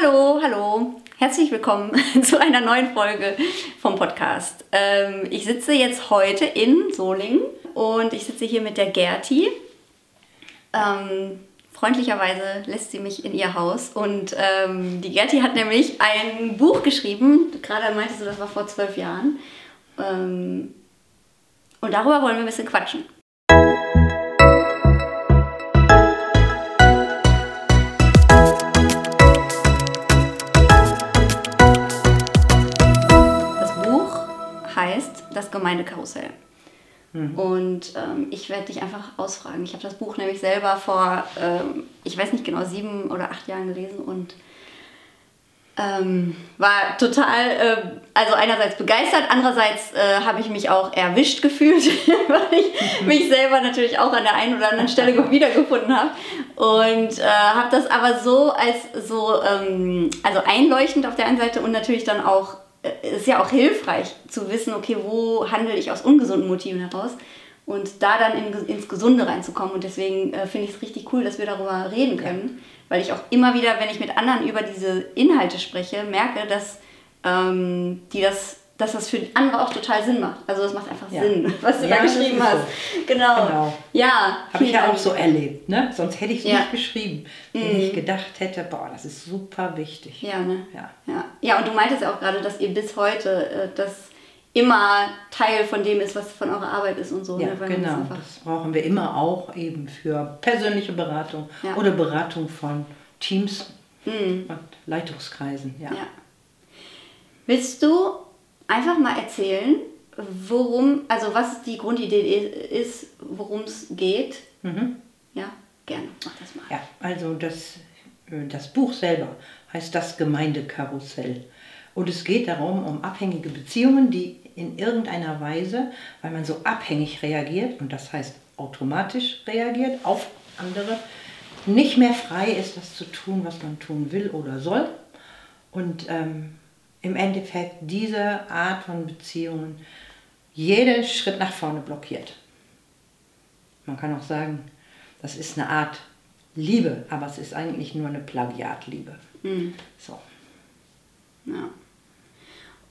Hallo, hallo. Herzlich willkommen zu einer neuen Folge vom Podcast. Ähm, ich sitze jetzt heute in Solingen und ich sitze hier mit der Gerti. Ähm, freundlicherweise lässt sie mich in ihr Haus und ähm, die Gerti hat nämlich ein Buch geschrieben, gerade meinte sie, das war vor zwölf Jahren. Ähm, und darüber wollen wir ein bisschen quatschen. Das Gemeindekarussell. Und ähm, ich werde dich einfach ausfragen. Ich habe das Buch nämlich selber vor, ähm, ich weiß nicht genau, sieben oder acht Jahren gelesen und ähm, war total, äh, also einerseits begeistert, andererseits äh, habe ich mich auch erwischt gefühlt, weil ich mich selber natürlich auch an der einen oder anderen Stelle wiedergefunden habe. Und äh, habe das aber so als so, ähm, also einleuchtend auf der einen Seite und natürlich dann auch, ist ja auch hilfreich zu wissen, okay, wo handle ich aus ungesunden Motiven heraus? Und da dann in, ins Gesunde reinzukommen. Und deswegen äh, finde ich es richtig cool, dass wir darüber reden können. Weil ich auch immer wieder, wenn ich mit anderen über diese Inhalte spreche, merke, dass, ähm, die das, dass das für andere auch total Sinn macht. Also das macht einfach Ja. Sinn, was du Ja, da geschrieben hast. so. Genau. Genau. Ja. Habe ich ja auch so erlebt, ne? Sonst hätte ich es Ja. nicht geschrieben, wenn ich gedacht hätte, boah, das ist super wichtig. Ja, ne? Ja. Ja. ja, und du meintest ja auch gerade, dass ihr bis heute äh, das immer Teil von dem ist, was von eurer Arbeit ist und so. Ja, ne? Man das genau. Das brauchen wir immer auch eben für persönliche Beratung Ja. oder Beratung von Teams Mhm. und Leitungskreisen. Ja. Ja. Willst du einfach mal erzählen, worum, also was die Grundidee ist, worum es geht? Mhm. Ja, gerne. Mach das mal. Ja, also das, äh, das Buch selber heißt Das Gemeindekarussell. Und es geht darum, um abhängige Beziehungen, die in irgendeiner Weise, weil man so abhängig reagiert, und das heißt automatisch reagiert auf andere, nicht mehr frei ist, das zu tun, was man tun will oder soll. Und ähm, im Endeffekt diese Art von Beziehungen jeden Schritt nach vorne blockiert. Man kann auch sagen, das ist eine Art Liebe, aber es ist eigentlich nur eine Plagiatliebe. Mhm. So. Ja.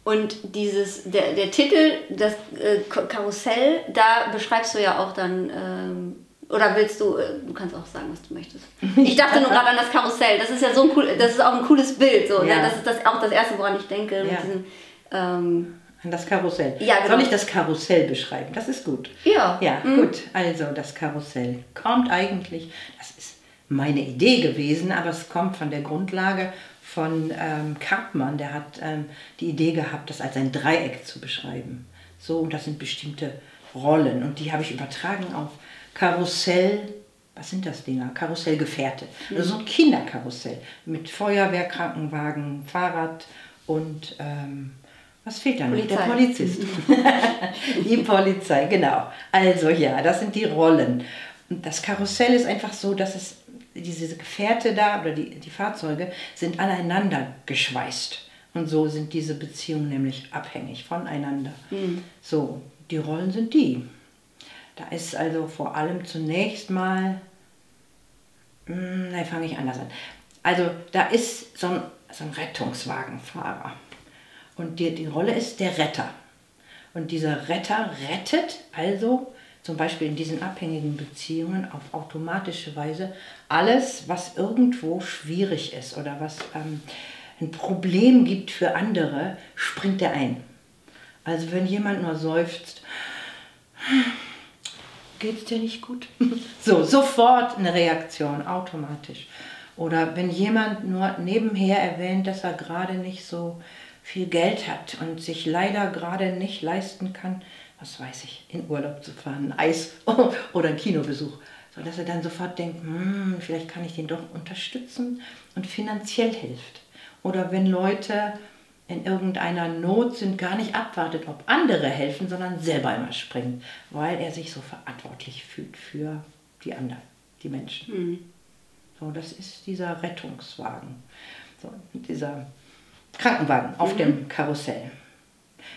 Und dieses, der, der Titel, das äh, Karussell, da beschreibst du ja auch dann, ähm, oder willst du, äh, du kannst auch sagen, was du möchtest. Ich dachte nur gerade an das Karussell, das ist ja so ein cool, das ist auch ein cooles Bild, so, ne? Ja. das ist das, auch das Erste, woran ich denke, Ja. diesem, ähm, An das Karussell. Ja, genau. Soll ich das Karussell beschreiben? Das ist gut. ja. Ja, Mhm. gut. Also das Karussell kommt eigentlich, das ist meine Idee gewesen, aber es kommt von der Grundlage von ähm, Karpmann. Der hat ähm, die Idee gehabt, das als ein Dreieck zu beschreiben. So, und das sind bestimmte Rollen und die habe ich übertragen auf Karussell. Was sind das Dinger? Karussellgefährte. Also so ein Kinderkarussell mit Feuerwehr, Krankenwagen, Fahrrad und ähm, was fehlt da noch? Der. Polizist. die Polizei, genau. Also ja, das sind die Rollen. Und das Karussell ist einfach so, dass es diese Gefährte da oder die, die Fahrzeuge sind aneinander geschweißt. Und so sind diese Beziehungen nämlich abhängig voneinander. So, die Rollen sind die. Da ist also vor allem zunächst mal, hm, nein, fange ich anders an. Also da ist so ein, so ein Rettungswagenfahrer. Und die, die Rolle ist der Retter. Und dieser Retter rettet also zum Beispiel in diesen abhängigen Beziehungen auf automatische Weise alles, was irgendwo schwierig ist oder was ähm, ein Problem gibt für andere, springt er ein. Also wenn jemand nur seufzt, geht's dir nicht gut? So, sofort eine Reaktion, automatisch. Oder wenn jemand nur nebenher erwähnt, dass er gerade nicht so viel Geld hat und sich leider gerade nicht leisten kann, was weiß ich, in Urlaub zu fahren, ein Eis oder einen Kinobesuch. So dass er dann sofort denkt, hm, vielleicht kann ich den doch unterstützen und finanziell hilft. Oder wenn Leute in irgendeiner Not sind, gar nicht abwartet, ob andere helfen, sondern selber immer springt, weil er sich so verantwortlich fühlt für die anderen, die Menschen. So, das ist dieser Rettungswagen, so, dieser Krankenwagen auf dem Karussell.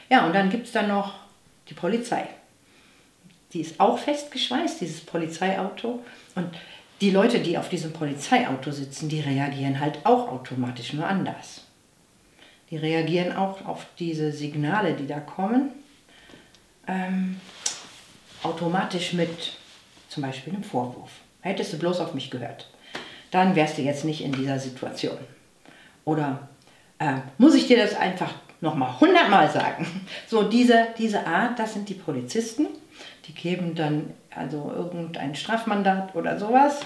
Ja, und dann gibt es da noch die Polizei. Die ist auch festgeschweißt, dieses Polizeiauto. Und die Leute, die auf diesem Polizeiauto sitzen, die reagieren halt auch automatisch nur anders. Die reagieren auch auf diese Signale, die da kommen, ähm, automatisch mit zum Beispiel einem Vorwurf. Hättest du bloß auf mich gehört, dann wärst du jetzt nicht in dieser Situation. Oder äh, muss ich dir das einfach nochmal hundertmal sagen? So, diese, diese Art, das sind die Polizisten. Die geben dann also irgendein Strafmandat oder sowas.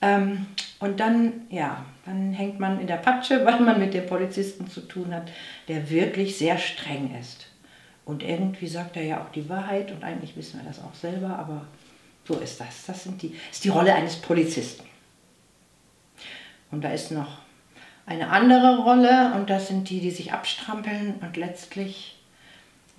Ähm, und dann, ja, dann hängt man in der Patsche, weil man mit dem Polizisten zu tun hat, der wirklich sehr streng ist. Und irgendwie sagt er ja auch die Wahrheit und eigentlich wissen wir das auch selber, aber so ist das. Das sind die, ist die Rolle eines Polizisten. Und da ist noch eine andere Rolle und das sind die, die sich abstrampeln und letztlich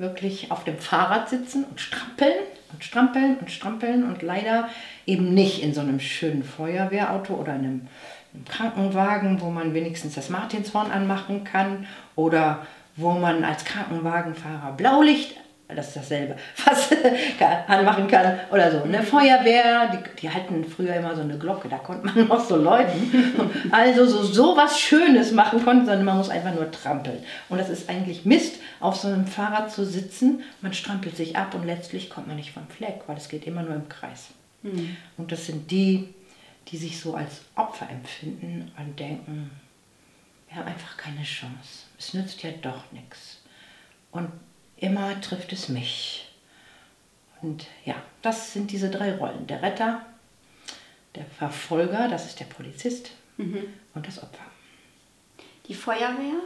wirklich auf dem Fahrrad sitzen und strampeln und strampeln und strampeln und leider eben nicht in so einem schönen Feuerwehrauto oder einem, einem Krankenwagen, wo man wenigstens das Martinshorn anmachen kann oder wo man als Krankenwagenfahrer Blaulicht das ist dasselbe, was anmachen kann oder so. Eine mhm. Feuerwehr, die, die hatten früher immer so eine Glocke, da konnte man noch so läuten. Also so, so was Schönes machen konnte, sondern man muss einfach nur trampeln. Und das ist eigentlich Mist, auf so einem Fahrrad zu sitzen. Man strampelt sich ab und letztlich kommt man nicht vom Fleck, weil es geht immer nur im Kreis. Mhm. Und das sind die, die sich so als Opfer empfinden und denken, wir haben einfach keine Chance. Es nützt ja doch nichts. Und immer trifft es mich. Und ja, das sind diese drei Rollen. Der Retter, der Verfolger, das ist der Polizist mhm. und das Opfer. Die Feuerwehr?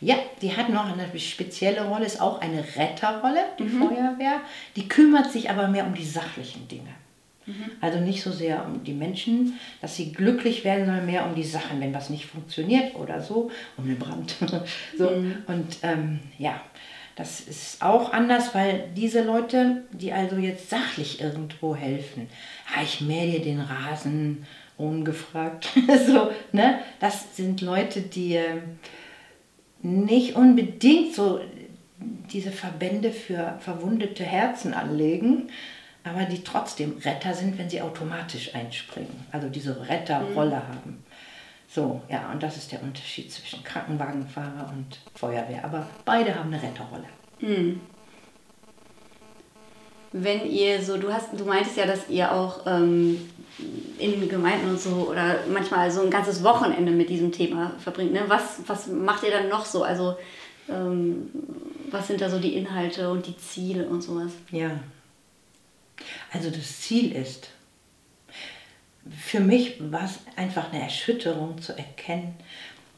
Ja, die hat noch eine spezielle Rolle, ist auch eine Retterrolle, die mhm. Feuerwehr. Die kümmert sich aber mehr um die sachlichen Dinge. Mhm. Also nicht so sehr um die Menschen, dass sie glücklich werden, sondern mehr um die Sachen, wenn was nicht funktioniert oder so, um den Brand. so. Mhm. Und ähm, ja, das ist auch anders, weil diese Leute, die also jetzt sachlich irgendwo helfen, ja, ich mähe dir den Rasen ungefragt, so, ne? das sind Leute, die ähm, nicht unbedingt so diese Verbände für verwundete Herzen anlegen, aber die trotzdem Retter sind, wenn sie automatisch einspringen, also diese Retterrolle mhm. haben. So, ja, und das ist der Unterschied zwischen Krankenwagenfahrer und Feuerwehr. Aber beide haben eine Retterrolle. Hm. Wenn ihr so, du hast, du meintest ja, dass ihr auch ähm, in Gemeinden und so oder manchmal so ein ganzes Wochenende mit diesem Thema verbringt. Ne? Was, was macht ihr dann noch so? Also ähm, was sind da so die Inhalte und die Ziele und sowas? Ja. Also das Ziel ist, für mich war es einfach eine Erschütterung zu erkennen,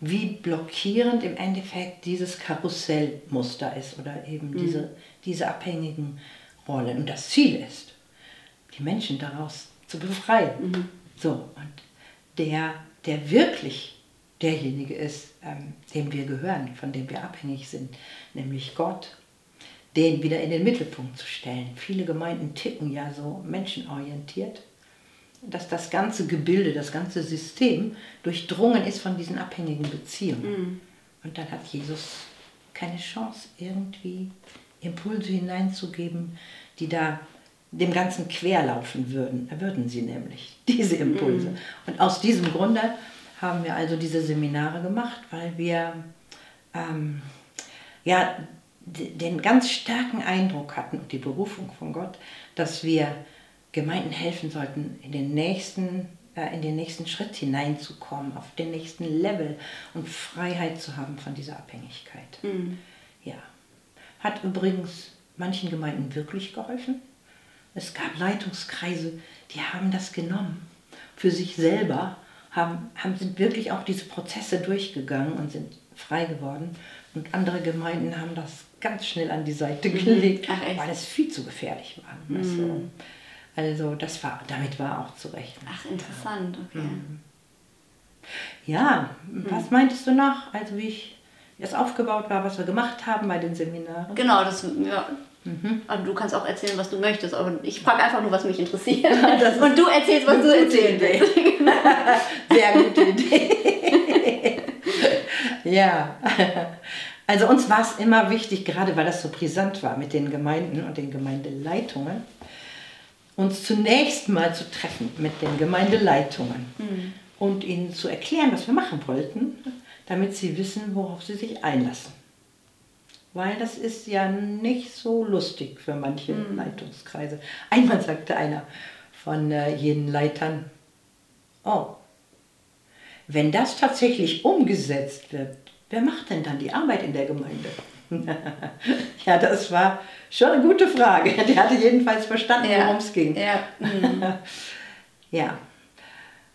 wie blockierend im Endeffekt dieses Karussellmuster ist oder eben mhm. diese, diese abhängigen Rollen. Und das Ziel ist, die Menschen daraus zu befreien. Mhm. So, und der, der wirklich derjenige ist, ähm, dem wir gehören, von dem wir abhängig sind, nämlich Gott, den wieder in den Mittelpunkt zu stellen. Viele Gemeinden ticken ja so menschenorientiert dass das ganze Gebilde, das ganze System durchdrungen ist von diesen abhängigen Beziehungen. Mhm. Und dann hat Jesus keine Chance, irgendwie Impulse hineinzugeben, die da dem Ganzen querlaufen würden. Da würden sie nämlich, diese Impulse. Mhm. Und aus diesem Grunde haben wir also diese Seminare gemacht, weil wir ähm, ja, den ganz starken Eindruck hatten und die Berufung von Gott, dass wir Gemeinden helfen sollten, in den nächsten, äh, in den nächsten Schritt hineinzukommen, auf den nächsten Level und Freiheit zu haben von dieser Abhängigkeit. Mhm. Ja. Hat übrigens manchen Gemeinden wirklich geholfen. Es gab Leitungskreise, die haben das genommen für sich selber, haben, haben, sind wirklich auch diese Prozesse durchgegangen und sind frei geworden. Und andere Gemeinden haben das ganz schnell an die Seite mhm. gelegt, Ach, weil es viel zu gefährlich war. Mhm. Also, also das war, damit war auch zu rechnen. Ach, interessant, okay. Mhm. Ja, mhm. was meintest du noch? Also wie ich das aufgebaut war, was wir gemacht haben bei den Seminaren? Genau, das, ja. Mhm. Also du kannst auch erzählen, was du möchtest, aber ich frage einfach nur, was mich interessiert. Und du erzählst, was du erzählen willst. Sehr gute Idee. ja. Also uns war es immer wichtig, gerade weil das so brisant war mit den Gemeinden und den Gemeindeleitungen, uns zunächst mal zu treffen mit den Gemeindeleitungen mhm. und ihnen zu erklären, was wir machen wollten, damit sie wissen, worauf sie sich einlassen. Weil das ist ja nicht so lustig für manche mhm. Leitungskreise. Einmal sagte einer von äh, jenen Leitern, oh, wenn das tatsächlich umgesetzt wird, wer macht denn dann die Arbeit in der Gemeinde? ja, das war schon eine gute Frage. Der hatte jedenfalls verstanden, ja. worum es ging. Ja. Mhm. ja.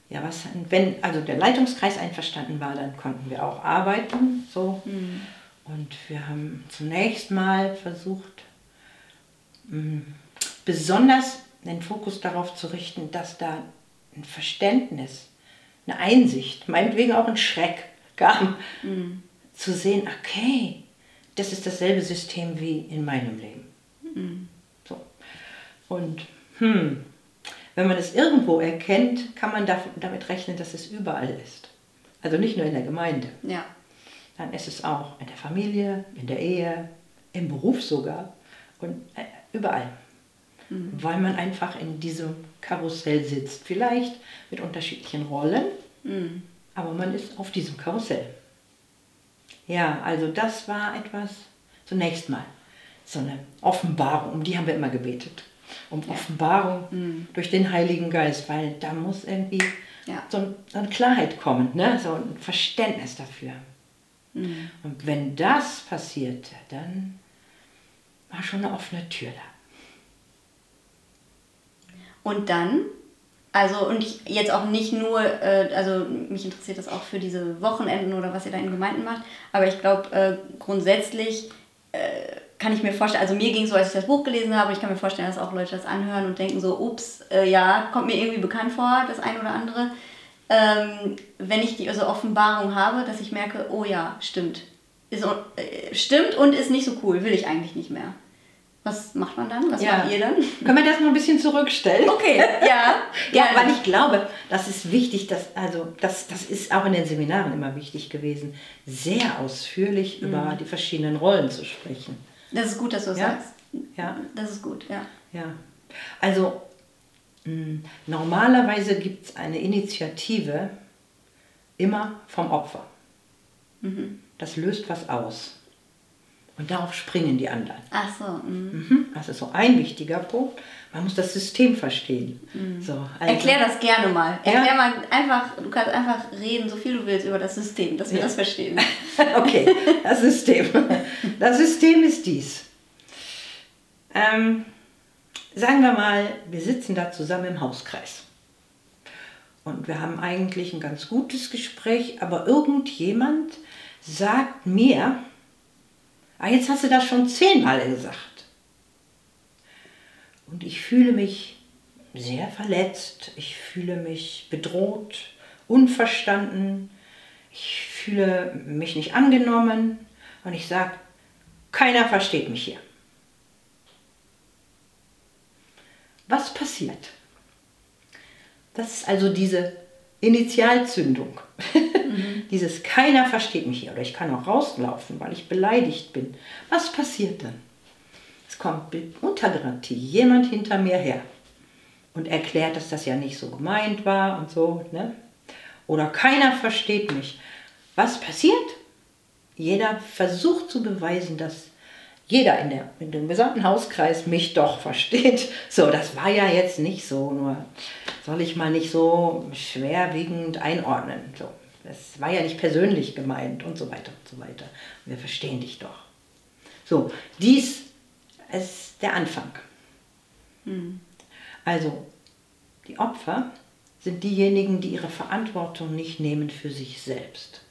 Ja, was, wenn also der Leitungskreis einverstanden war, dann konnten wir auch arbeiten. So. Mhm. Und wir haben zunächst mal versucht, mm, besonders den Fokus darauf zu richten, dass da ein Verständnis, eine Einsicht, meinetwegen auch ein Schreck kam, mhm. zu sehen, okay, das ist dasselbe System wie in meinem Leben. Mhm. So. Und hm, wenn man es irgendwo erkennt, kann man damit rechnen, dass es überall ist. Also nicht nur in der Gemeinde. Ja. Dann ist es auch in der Familie, in der Ehe, im Beruf sogar und äh, überall. Mhm. Weil man einfach in diesem Karussell sitzt. Vielleicht mit unterschiedlichen Rollen, mhm. aber man ist auf diesem Karussell. Ja, also das war etwas zunächst mal. So eine Offenbarung, um die haben wir immer gebetet. Um ja. Offenbarung mhm. durch den Heiligen Geist, weil da muss irgendwie ja. so, eine Klarheit kommen, ne? so ein Verständnis dafür. Mhm. Und wenn das passierte, dann war schon eine offene Tür da. Und dann also und ich jetzt auch nicht nur, äh, also mich interessiert das auch für diese Wochenenden oder was ihr da in Gemeinden macht, aber ich glaube äh, grundsätzlich äh, kann ich mir vorstellen, also mir ging es so, als ich das Buch gelesen habe, ich kann mir vorstellen, dass auch Leute das anhören und denken so, ups, äh, ja, kommt mir irgendwie bekannt vor, das eine oder andere. Ähm, wenn ich die also Offenbarung habe, dass ich merke, oh ja, stimmt. Ist, äh, stimmt und ist nicht so cool, will ich eigentlich nicht mehr. Was macht man dann? Was ja. macht ihr dann? Können wir das noch ein bisschen zurückstellen? Okay, ja. ja, weil ich glaube, das ist wichtig, dass, also das, das ist auch in den Seminaren immer wichtig gewesen, sehr ausführlich mhm. über die verschiedenen Rollen zu sprechen. Das ist gut, dass du das ja? sagst. Ja. Das ist gut, ja. Ja. Also mh, hm, normalerweise gibt es eine Initiative immer vom Opfer. Mhm. Das löst was aus. Und darauf springen die anderen. Ach so. Mhm. mhm. Das ist so ein wichtiger Punkt. Man muss das System verstehen. Mhm. So, also, Erklär das gerne mal. Erklär ja? mal einfach, du kannst einfach reden, so viel du willst über das System, dass wir ja. das verstehen. okay, das System. Das System ist dies. Ähm, sagen wir mal, wir sitzen da zusammen im Hauskreis. Und wir haben eigentlich ein ganz gutes Gespräch, aber irgendjemand sagt mir, Ah, jetzt hast du das schon zehnmal gesagt. Und ich fühle mich sehr verletzt, ich fühle mich bedroht, unverstanden, ich fühle mich nicht angenommen und ich sage, keiner versteht mich hier. Was passiert? Das ist also diese Initialzündung. Dieses keiner versteht mich hier oder ich kann auch rauslaufen, weil ich beleidigt bin. Was passiert dann? Es kommt untergarantie jemand hinter mir her und erklärt, dass das ja nicht so gemeint war und so. Ne? Oder keiner versteht mich. Was passiert? Jeder versucht zu beweisen, dass jeder in, der, in dem gesamten Hauskreis mich doch versteht. So, das war ja jetzt nicht so, nur soll ich mal nicht so schwerwiegend einordnen. So, das war ja nicht persönlich gemeint und so weiter und so weiter. Wir verstehen dich doch. So, dies ist der Anfang. Hm. Also, die Opfer sind diejenigen, die ihre Verantwortung nicht nehmen für sich selbst.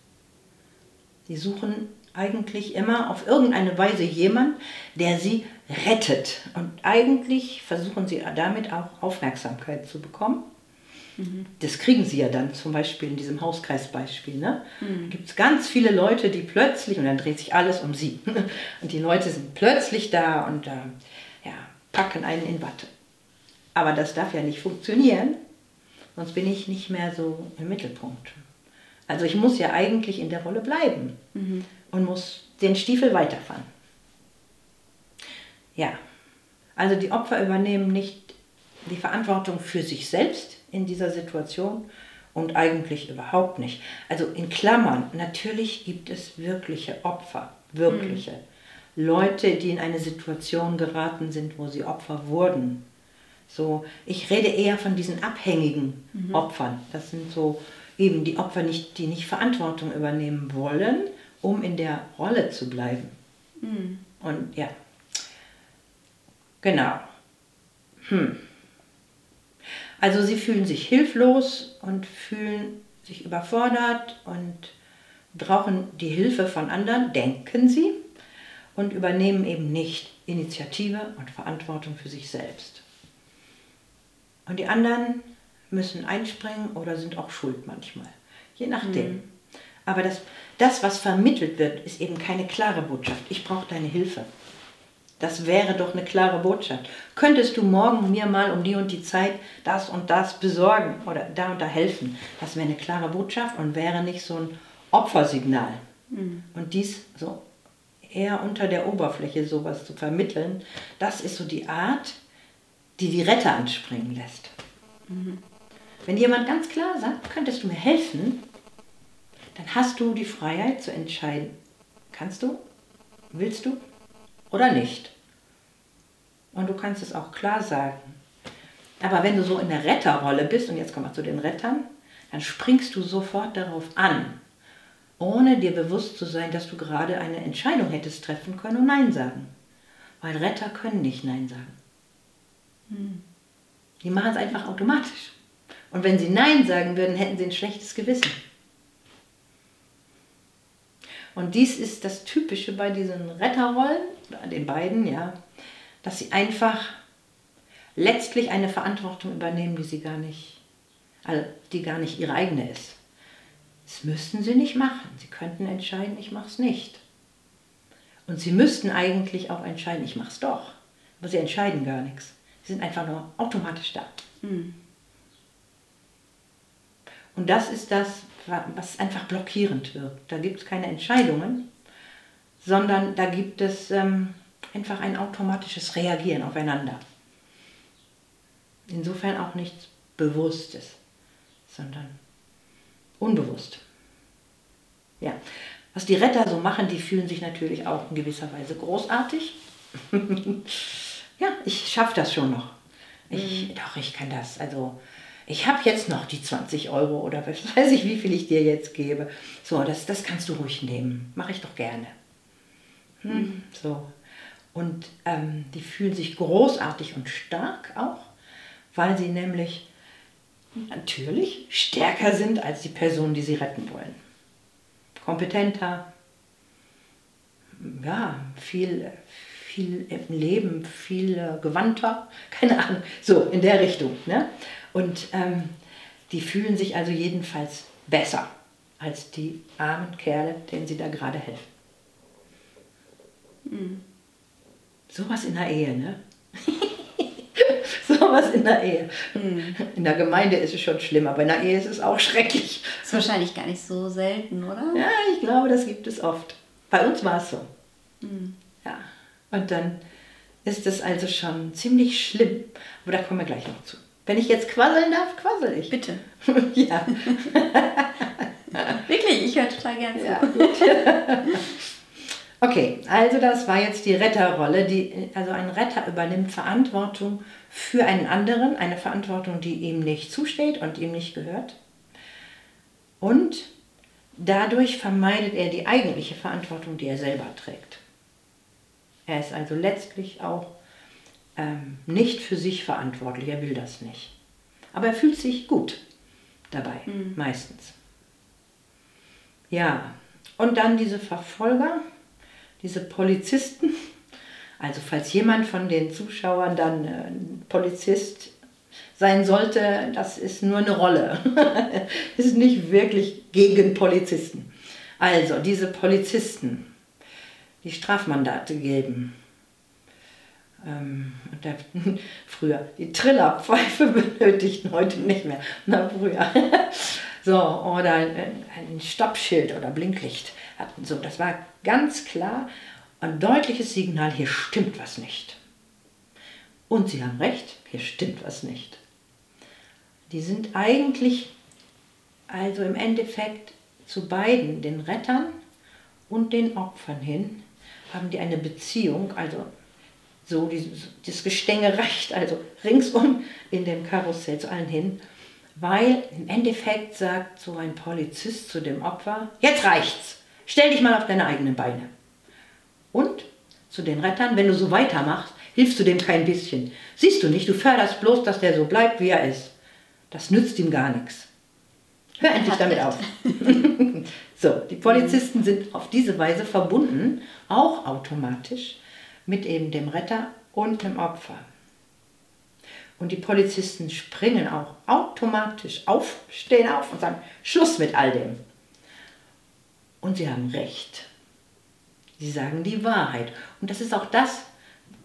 Sie suchen eigentlich immer auf irgendeine Weise jemand, der sie rettet. Und eigentlich versuchen sie damit auch Aufmerksamkeit zu bekommen. Mhm. Das kriegen sie ja dann zum Beispiel in diesem Hauskreisbeispiel. Ne? Mhm. Da gibt es ganz viele Leute, die plötzlich, und dann dreht sich alles um sie. Und die Leute sind plötzlich da und äh, ja, packen einen in Watte. Aber das darf ja nicht funktionieren, sonst bin ich nicht mehr so im Mittelpunkt. Also ich muss ja eigentlich in der Rolle bleiben. Mhm und muss den Stiefel weiterfahren. Ja, also die Opfer übernehmen nicht die Verantwortung für sich selbst in dieser Situation und eigentlich überhaupt nicht. Also in Klammern, natürlich gibt es wirkliche Opfer, wirkliche. Mhm. Leute, die in eine Situation geraten sind, wo sie Opfer wurden. So, ich rede eher von diesen abhängigen mhm. Opfern. Das sind so eben die Opfer, nicht, die nicht Verantwortung übernehmen wollen, um in der Rolle zu bleiben. Mhm. Und ja, genau. Hm. Also sie fühlen sich hilflos und fühlen sich überfordert und brauchen die Hilfe von anderen, denken sie, und übernehmen eben nicht Initiative und Verantwortung für sich selbst. Und die anderen müssen einspringen oder sind auch schuld manchmal, je nachdem. Mhm. Aber das, das, was vermittelt wird, ist eben keine klare Botschaft. Ich brauche deine Hilfe. Das wäre doch eine klare Botschaft. Könntest du morgen mir mal um die und die Zeit das und das besorgen oder da und da helfen? Das wäre eine klare Botschaft und wäre nicht so ein Opfersignal. Mhm. Und dies so eher unter der Oberfläche sowas zu vermitteln, das ist so die Art, die die Retter anspringen lässt. Mhm. Wenn jemand ganz klar sagt, könntest du mir helfen, dann hast du die Freiheit zu entscheiden. Kannst du? Willst du? oder nicht. Und du kannst es auch klar sagen. Aber wenn du so in der Retterrolle bist, und jetzt kommen wir zu den Rettern, dann springst du sofort darauf an, ohne dir bewusst zu sein, dass du gerade eine Entscheidung hättest treffen können und Nein sagen. Weil Retter können nicht Nein sagen. Hm. Die machen es einfach automatisch. Und wenn sie Nein sagen würden, hätten sie ein schlechtes Gewissen. Und dies ist das Typische bei diesen Retterrollen, den beiden, ja, dass sie einfach letztlich eine Verantwortung übernehmen, die sie gar nicht, also die gar nicht ihre eigene ist. Das müssten sie nicht machen. Sie könnten entscheiden, ich mache es nicht. Und sie müssten eigentlich auch entscheiden, ich mache es doch. Aber sie entscheiden gar nichts. Sie sind einfach nur automatisch da. Mhm. Und das ist das, was einfach blockierend wirkt. Da gibt es keine Entscheidungen, sondern da gibt es ähm, einfach ein automatisches Reagieren aufeinander. Insofern auch nichts Bewusstes, sondern unbewusst. Ja, was die Retter so machen, die fühlen sich natürlich auch in gewisser Weise großartig. ja, ich schaffe das schon noch. Ich, mhm. Doch, ich kann das. Also ich habe jetzt noch die 20 Euro oder weiß ich, wie viel ich dir jetzt gebe. So, das, das kannst du ruhig nehmen. Mache ich doch gerne. Hm, mhm. So. Und ähm, die fühlen sich großartig und stark auch, weil sie nämlich natürlich stärker sind als die Person, die sie retten wollen. Kompetenter, ja, viel, viel im Leben, viel äh, gewandter, keine Ahnung, so in der Richtung. Ne? Und ähm, die fühlen sich also jedenfalls besser als die armen Kerle, denen sie da gerade helfen. Mhm. Sowas in der Ehe, ne? Sowas in der Ehe. Mhm. In der Gemeinde ist es schon schlimm, aber in der Ehe ist es auch schrecklich. Ist wahrscheinlich gar nicht so selten, oder? Ja, ich glaube, das gibt es oft. Bei uns war es so. Mhm. Ja. Und dann ist es also schon ziemlich schlimm. Aber da kommen wir gleich noch zu. Wenn ich jetzt quasseln darf, quassel ich. Bitte. ja. Wirklich, ich höre total gerne zu. Ja, okay, also das war jetzt die Retterrolle. Die, also ein Retter übernimmt Verantwortung für einen anderen, eine Verantwortung, die ihm nicht zusteht und ihm nicht gehört. Und dadurch vermeidet er die eigentliche Verantwortung, die er selber trägt. Er ist also letztlich auch ähm, nicht für sich verantwortlich, er will das nicht. Aber er fühlt sich gut dabei, mhm. meistens. Ja, und dann diese Verfolger, diese Polizisten. Also falls jemand von den Zuschauern dann äh, Polizist sein sollte, das ist nur eine Rolle. ist nicht wirklich gegen Polizisten. Also diese Polizisten, die Strafmandate geben, ähm, da, früher die Trillerpfeife benötigten, heute nicht mehr. Na, früher. so, oder ein, ein Stoppschild oder Blinklicht hatten. So, das war ganz klar ein deutliches Signal, hier stimmt was nicht. Und sie haben recht, hier stimmt was nicht. Die sind eigentlich, also im Endeffekt zu beiden, den Rettern und den Opfern hin, haben die eine Beziehung, also so die, das Gestänge reicht also ringsum in dem Karussell zu allen hin, weil im Endeffekt sagt so ein Polizist zu dem Opfer, jetzt reicht's, stell dich mal auf deine eigenen Beine. Und zu den Rettern, wenn du so weitermachst, hilfst du dem kein bisschen. Siehst du nicht, du förderst bloß, dass der so bleibt, wie er ist. Das nützt ihm gar nichts. Hör endlich damit auf. so, die Polizisten sind auf diese Weise verbunden, auch automatisch, mit eben dem Retter und dem Opfer. Und die Polizisten springen auch automatisch auf, stehen auf und sagen, Schluss mit all dem. Und sie haben recht. Sie sagen die Wahrheit. Und das ist auch das,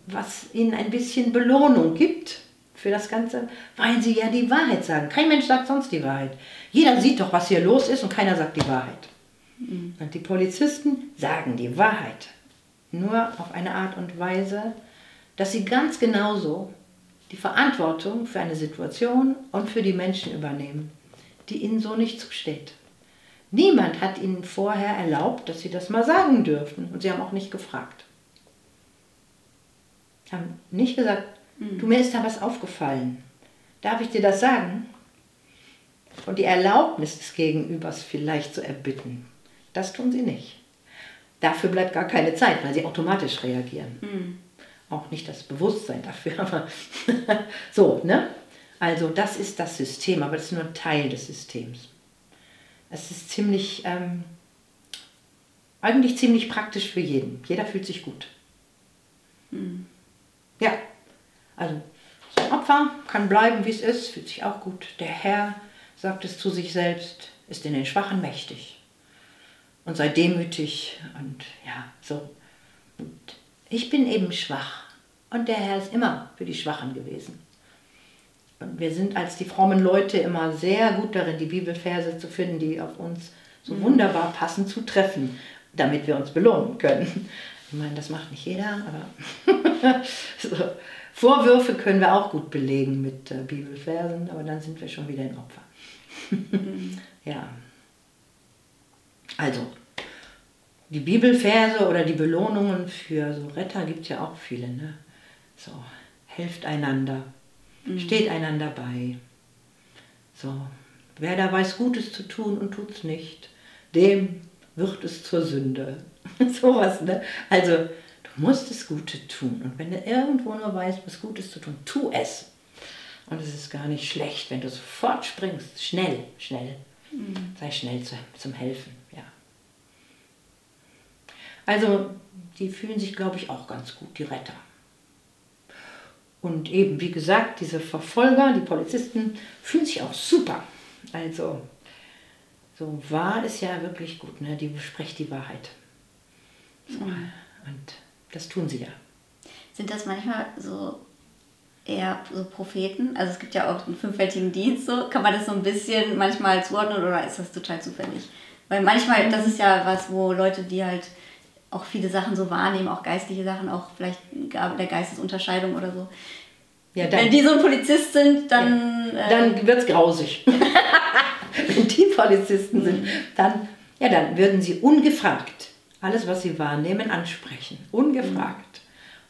was ihnen ein bisschen Belohnung gibt für das Ganze, weil sie ja die Wahrheit sagen. Kein Mensch sagt sonst die Wahrheit. Jeder sieht doch, was hier los ist und keiner sagt die Wahrheit. Mhm. Und die Polizisten sagen die Wahrheit. Nur auf eine Art und Weise, dass sie ganz genauso die Verantwortung für eine Situation und für die Menschen übernehmen, die ihnen so nicht zusteht. Niemand hat ihnen vorher erlaubt, dass sie das mal sagen dürfen und sie haben auch nicht gefragt. Sie haben nicht gesagt, mhm. du mir ist da was aufgefallen. Darf ich dir das sagen? Und die Erlaubnis des Gegenübers vielleicht zu erbitten. Das tun sie nicht. Dafür bleibt gar keine Zeit, weil sie automatisch reagieren. Mhm auch nicht das Bewusstsein dafür, aber so, ne? Also das ist das System, aber das ist nur ein Teil des Systems. Es ist ziemlich, ähm, eigentlich ziemlich praktisch für jeden. Jeder fühlt sich gut. Mhm. Ja, also so ein Opfer kann bleiben, wie es ist, fühlt sich auch gut. Der Herr sagt es zu sich selbst, ist in den Schwachen mächtig und sei demütig und ja, so. Und ich bin eben schwach und der Herr ist immer für die Schwachen gewesen. Und wir sind als die frommen Leute immer sehr gut darin, die Bibelverse zu finden, die auf uns so mhm. wunderbar passen, zu treffen, damit wir uns belohnen können. Ich meine, das macht nicht jeder, aber so. Vorwürfe können wir auch gut belegen mit äh, Bibelversen, aber dann sind wir schon wieder ein Opfer. Mhm. Ja. Also, die Bibelverse oder die Belohnungen für so Retter gibt es ja auch viele. Ne? So, helft einander, mhm. steht einander bei. So, wer da weiß, Gutes zu tun und tut es nicht, dem wird es zur Sünde. Sowas, ne? Also, du musst das Gute tun. Und wenn du irgendwo nur weißt, was Gutes zu tun, tu es. Und es ist gar nicht schlecht, wenn du sofort springst. Schnell, schnell. Mhm. Sei schnell zu, zum Helfen. Also, die fühlen sich, glaube ich, auch ganz gut, die Retter. Und eben, wie gesagt, diese Verfolger, die Polizisten, fühlen sich auch super. Also, so wahr ist ja wirklich gut, ne? die spricht die Wahrheit. So. Und das tun sie ja. Sind das manchmal so eher so Propheten? Also es gibt ja auch einen fünffältigen Dienst, so kann man das so ein bisschen manchmal zuordnen oder ist das total zufällig? Weil manchmal, das ist ja was, wo Leute, die halt auch viele Sachen so wahrnehmen, auch geistliche Sachen, auch vielleicht der Geistesunterscheidung oder so. Ja, dann, Wenn die so ein Polizist sind, dann. Ja, dann äh, wird es grausig. Wenn die Polizisten sind, dann, ja, dann würden sie ungefragt alles, was sie wahrnehmen, ansprechen. Ungefragt.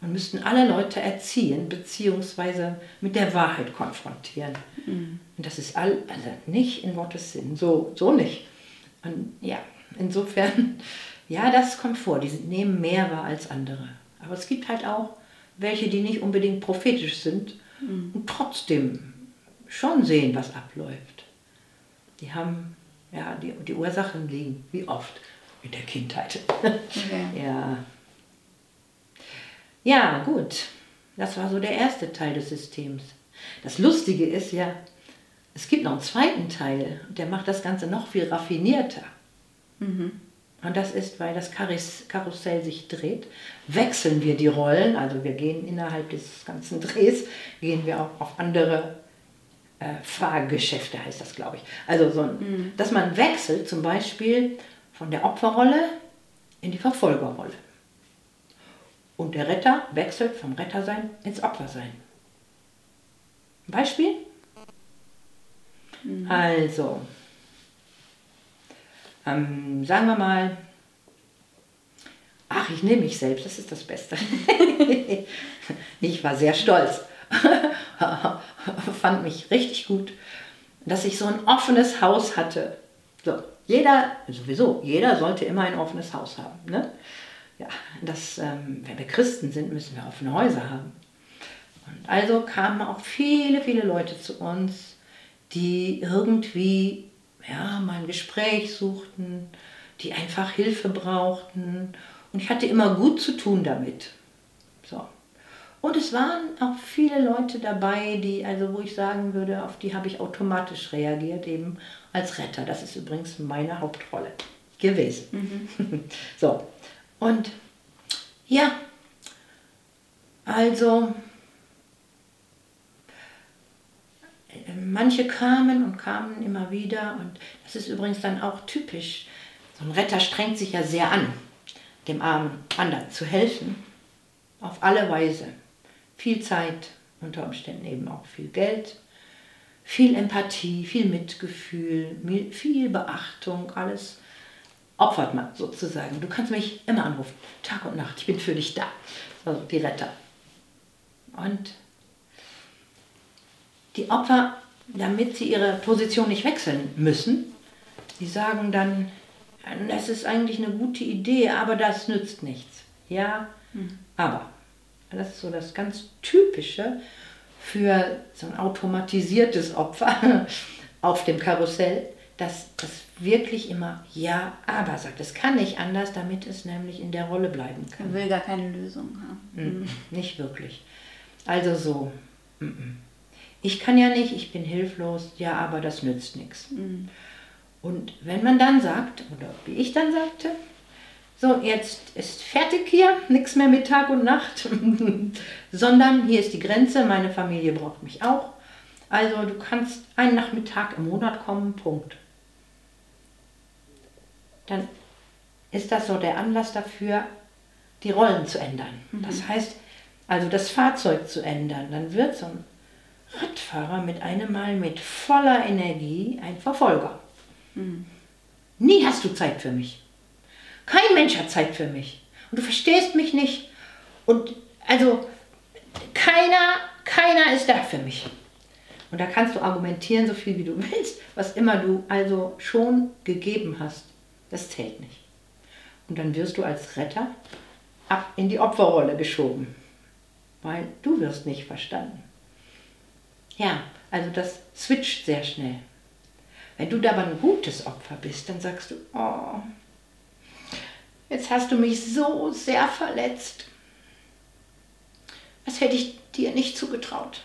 Und müssten alle Leute erziehen, beziehungsweise mit der Wahrheit konfrontieren. Mhm. Und das ist all, also nicht in Gottes Sinn. So, so nicht. Und ja, insofern ja, das kommt vor. Die nehmen mehr wahr als andere. Aber es gibt halt auch welche, die nicht unbedingt prophetisch sind mhm. und trotzdem schon sehen, was abläuft. Die haben, ja, die, die Ursachen liegen, wie oft, in der Kindheit. Okay. ja. Ja, gut. Das war so der erste Teil des Systems. Das Lustige ist ja, es gibt noch einen zweiten Teil, der macht das Ganze noch viel raffinierter. Mhm. Und das ist, weil das Karussell sich dreht, wechseln wir die Rollen, also wir gehen innerhalb des ganzen Drehs, gehen wir auch auf andere äh, Fahrgeschäfte, heißt das, glaube ich. Also, so ein, mhm. dass man wechselt zum Beispiel von der Opferrolle in die Verfolgerrolle. Und der Retter wechselt vom Rettersein ins Opfersein. Beispiel? Mhm. Also, ähm, sagen wir mal, ach, ich nehme mich selbst, das ist das Beste. ich war sehr stolz, fand mich richtig gut, dass ich so ein offenes Haus hatte. So, jeder, sowieso, jeder sollte immer ein offenes Haus haben. Ne? Ja, das, ähm, wenn wir Christen sind, müssen wir offene Häuser haben. Und also kamen auch viele, viele Leute zu uns, die irgendwie ja, mal ein Gespräch suchten, die einfach Hilfe brauchten. Und ich hatte immer gut zu tun damit. So. Und es waren auch viele Leute dabei, die, also wo ich sagen würde, auf die habe ich automatisch reagiert, eben als Retter. Das ist übrigens meine Hauptrolle gewesen. Mhm. so. Und ja, also manche kamen und kamen immer wieder und das ist übrigens dann auch typisch. So ein Retter strengt sich ja sehr an, dem armen anderen zu helfen, auf alle Weise. Viel Zeit, unter Umständen eben auch viel Geld, viel Empathie, viel Mitgefühl, viel Beachtung, alles opfert man sozusagen. Du kannst mich immer anrufen, Tag und Nacht, ich bin für dich da. Also die Retter. Und die Opfer, damit sie ihre Position nicht wechseln müssen, die sagen dann, das ist eigentlich eine gute Idee, aber das nützt nichts. Ja, mhm. aber. Das ist so das ganz Typische für so ein automatisiertes Opfer auf dem Karussell, dass das wirklich immer Ja, aber sagt. Es kann nicht anders, damit es nämlich in der Rolle bleiben kann. Er will gar keine Lösung haben. Mhm. Nicht wirklich. Also so. Mhm ich kann ja nicht, ich bin hilflos, ja, aber das nützt nichts. Mhm. Und wenn man dann sagt, oder wie ich dann sagte, so, jetzt ist fertig hier, nichts mehr mit Tag und Nacht, sondern hier ist die Grenze, meine Familie braucht mich auch. Also du kannst einen Nachmittag im Monat kommen, Punkt. Dann ist das so der Anlass dafür, die Rollen zu ändern. Mhm. Das heißt, also das Fahrzeug zu ändern. Dann wird so ein Radfahrer mit einem Mal mit voller Energie ein Verfolger. Mhm. Nie hast du Zeit für mich. Kein Mensch hat Zeit für mich. Und du verstehst mich nicht. Und also keiner, keiner ist da für mich. Und da kannst du argumentieren, so viel wie du willst, was immer du also schon gegeben hast. Das zählt nicht. Und dann wirst du als Retter ab in die Opferrolle geschoben, weil du wirst nicht verstanden. Ja, also das switcht sehr schnell. Wenn du da aber ein gutes Opfer bist, dann sagst du, oh, jetzt hast du mich so sehr verletzt. Das hätte ich dir nicht zugetraut.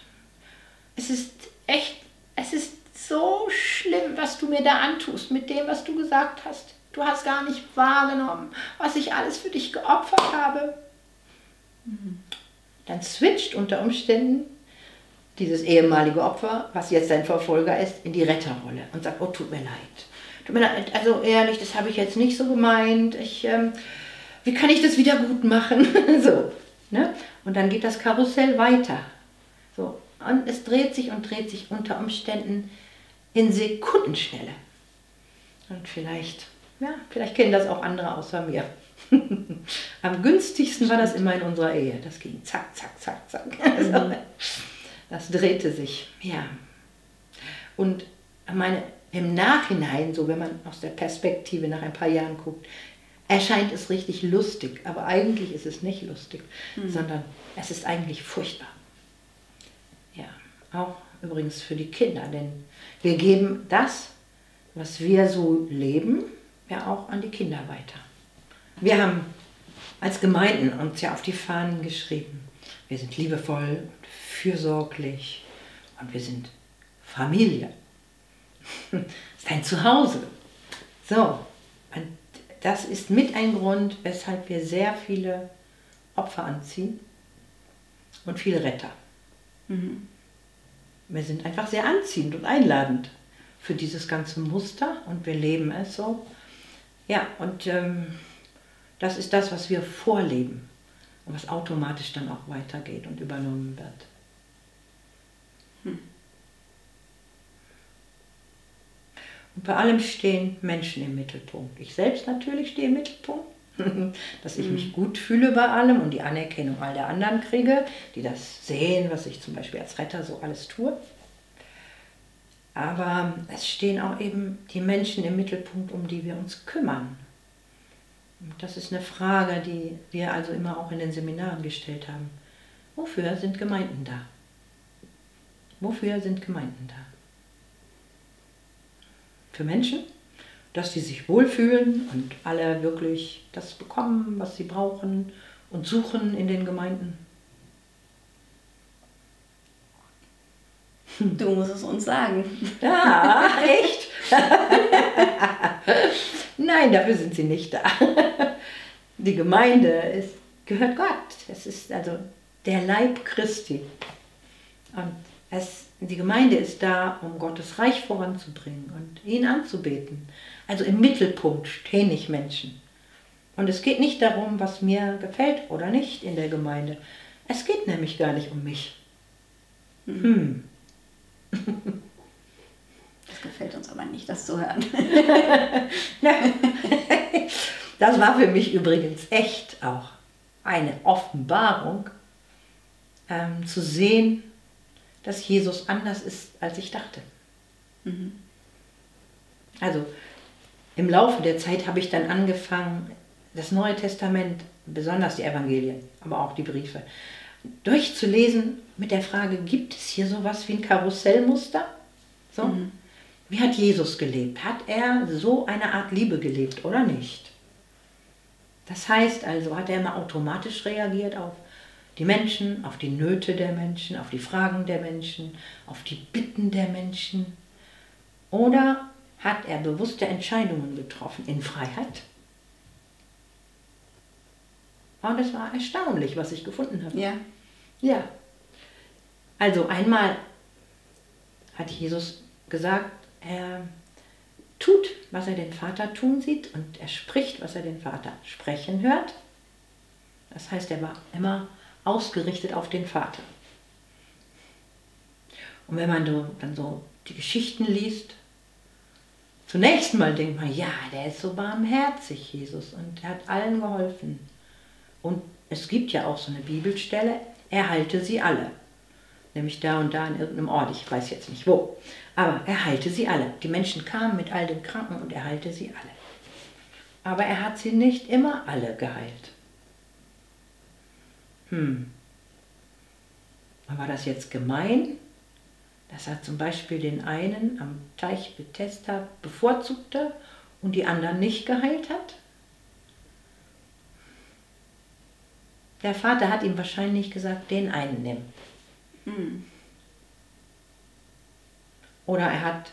Es ist echt, es ist so schlimm, was du mir da antust mit dem, was du gesagt hast. Du hast gar nicht wahrgenommen, was ich alles für dich geopfert habe. Mhm. Dann switcht unter Umständen dieses ehemalige Opfer, was jetzt sein Verfolger ist, in die Retterrolle und sagt, oh, tut mir leid. Tut mir leid, also ehrlich, das habe ich jetzt nicht so gemeint. Ich, ähm, wie kann ich das wieder gut machen? so, ne? Und dann geht das Karussell weiter. So, und es dreht sich und dreht sich unter Umständen in Sekundenschnelle. Und vielleicht, ja, vielleicht kennen das auch andere außer mir. Am günstigsten war das immer in unserer Ehe. Das ging zack, zack, zack, zack. Also, das drehte sich, ja. Und meine, im Nachhinein, so wenn man aus der Perspektive nach ein paar Jahren guckt, erscheint es richtig lustig. Aber eigentlich ist es nicht lustig, mhm. sondern es ist eigentlich furchtbar. Ja, auch übrigens für die Kinder, denn wir geben das, was wir so leben, ja auch an die Kinder weiter. Wir haben als Gemeinden uns ja auf die Fahnen geschrieben. Wir sind liebevoll und fürsorglich und wir sind Familie. Das ist ein Zuhause. So, und das ist mit ein Grund, weshalb wir sehr viele Opfer anziehen und viele Retter. Mhm. Wir sind einfach sehr anziehend und einladend für dieses ganze Muster und wir leben es so. Ja, und ähm, das ist das, was wir vorleben und was automatisch dann auch weitergeht und übernommen wird. Und bei allem stehen Menschen im Mittelpunkt. Ich selbst natürlich stehe im Mittelpunkt, dass ich mich hm. gut fühle bei allem und die Anerkennung all der anderen kriege, die das sehen, was ich zum Beispiel als Retter so alles tue. Aber es stehen auch eben die Menschen im Mittelpunkt, um die wir uns kümmern. Und das ist eine Frage, die wir also immer auch in den Seminaren gestellt haben. Wofür sind Gemeinden da? Wofür sind Gemeinden da? Für Menschen, dass sie sich wohlfühlen und alle wirklich das bekommen, was sie brauchen und suchen in den Gemeinden. Du musst es uns sagen. Ja, echt? Nein, dafür sind sie nicht da. Die Gemeinde ist, gehört Gott. Es ist also der Leib Christi. Und es, die Gemeinde ist da, um Gottes Reich voranzubringen und ihn anzubeten. Also im Mittelpunkt stehen nicht Menschen. Und es geht nicht darum, was mir gefällt oder nicht in der Gemeinde. Es geht nämlich gar nicht um mich. Hm. hm. Das gefällt uns aber nicht, das zu hören. das war für mich übrigens echt auch eine Offenbarung, ähm, zu sehen, dass Jesus anders ist, als ich dachte. Mhm. Also im Laufe der Zeit habe ich dann angefangen, das Neue Testament, besonders die Evangelien, aber auch die Briefe, durchzulesen mit der Frage, gibt es hier sowas wie ein Karussellmuster? So? Mhm. Wie hat Jesus gelebt? Hat er so eine Art Liebe gelebt oder nicht? Das heißt also, hat er immer automatisch reagiert auf die Menschen, auf die Nöte der Menschen, auf die Fragen der Menschen, auf die Bitten der Menschen? Oder hat er bewusste Entscheidungen getroffen in Freiheit? Und es war erstaunlich, was ich gefunden habe. Ja. Ja. Also einmal hat Jesus gesagt, er tut, was er den Vater tun sieht und er spricht, was er den Vater sprechen hört. Das heißt, er war immer ausgerichtet auf den Vater. Und wenn man dann so die Geschichten liest, zunächst mal denkt man, ja, der ist so barmherzig, Jesus, und er hat allen geholfen. Und es gibt ja auch so eine Bibelstelle, er heilte sie alle. Nämlich da und da in irgendeinem Ort, ich weiß jetzt nicht wo. Aber er heilte sie alle. Die Menschen kamen mit all den Kranken und er heilte sie alle. Aber er hat sie nicht immer alle geheilt. Hm. War das jetzt gemein, dass er zum Beispiel den einen am Teich Bethesda bevorzugte und die anderen nicht geheilt hat? Der Vater hat ihm wahrscheinlich gesagt, den einen nimm. Hm. Oder er hat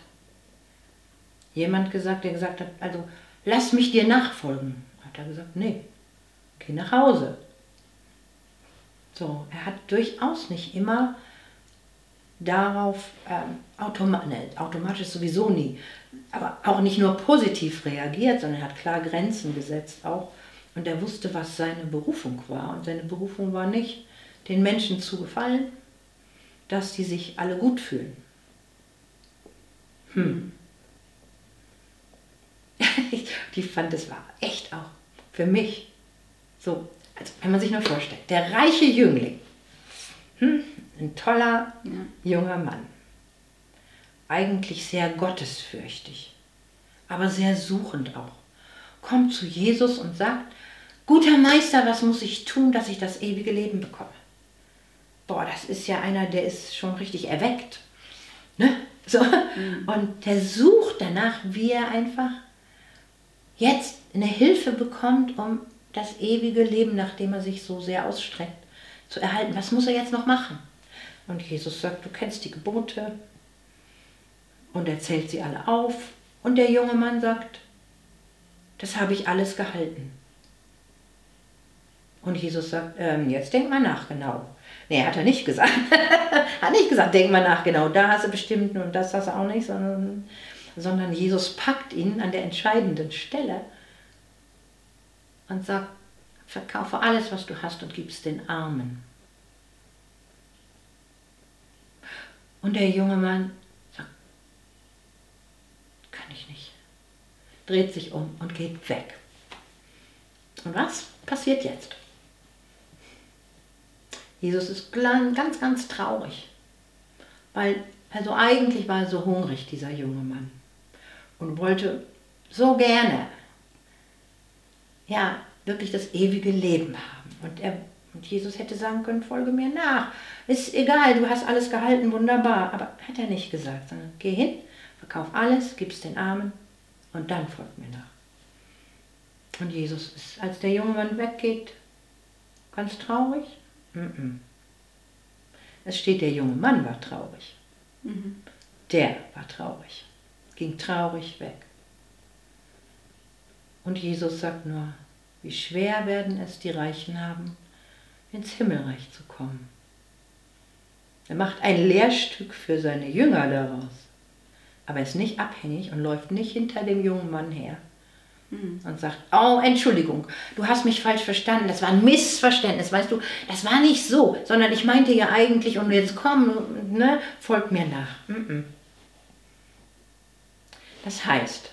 jemand gesagt, der gesagt hat, also lass mich dir nachfolgen. Hat er gesagt, nee, geh nach Hause. So, er hat durchaus nicht immer darauf ähm, automa ne, automatisch sowieso nie, aber auch nicht nur positiv reagiert, sondern er hat klar Grenzen gesetzt auch und er wusste, was seine Berufung war. Und seine Berufung war nicht, den Menschen zu gefallen, dass die sich alle gut fühlen. Hm. die fand, es war echt auch für mich so, also wenn man sich nur vorstellt, der reiche Jüngling, hm, ein toller ja. junger Mann, eigentlich sehr gottesfürchtig, aber sehr suchend auch, kommt zu Jesus und sagt, guter Meister, was muss ich tun, dass ich das ewige Leben bekomme? Boah, das ist ja einer, der ist schon richtig erweckt. Ne? So. Mhm. Und der sucht danach, wie er einfach jetzt eine Hilfe bekommt, um das ewige Leben, nachdem er sich so sehr ausstreckt, zu erhalten. Was muss er jetzt noch machen? Und Jesus sagt, du kennst die Gebote und er zählt sie alle auf. Und der junge Mann sagt, das habe ich alles gehalten. Und Jesus sagt, ähm, jetzt denk mal nach, genau. Nee, hat er nicht gesagt. hat nicht gesagt, denk mal nach, genau, da hast du bestimmt und das hast du auch nicht, sondern, sondern Jesus packt ihn an der entscheidenden Stelle und sagt, verkaufe alles, was du hast und gib es den Armen. Und der junge Mann sagt, kann ich nicht. Dreht sich um und geht weg. Und was passiert jetzt? Jesus ist ganz, ganz traurig, weil also eigentlich war er so hungrig, dieser junge Mann, und wollte so gerne, ja, wirklich das ewige Leben haben. Und, er, und Jesus hätte sagen können, folge mir nach. Ist egal, du hast alles gehalten, wunderbar. Aber hat er nicht gesagt, sondern geh hin, verkauf alles, gib es den Armen und dann folg mir nach. Und Jesus ist, als der junge Mann weggeht, ganz traurig. Es steht, der junge Mann war traurig. Mhm. Der war traurig, ging traurig weg. Und Jesus sagt nur, wie schwer werden es die Reichen haben, ins Himmelreich zu kommen. Er macht ein Lehrstück für seine Jünger daraus. Aber er ist nicht abhängig und läuft nicht hinter dem jungen Mann her mhm. und sagt, oh, Entschuldigung, du hast mich falsch verstanden, das war ein Missverständnis, weißt du, das war nicht so, sondern ich meinte ja eigentlich, und jetzt komm, ne, folg mir nach. Mhm. Das heißt,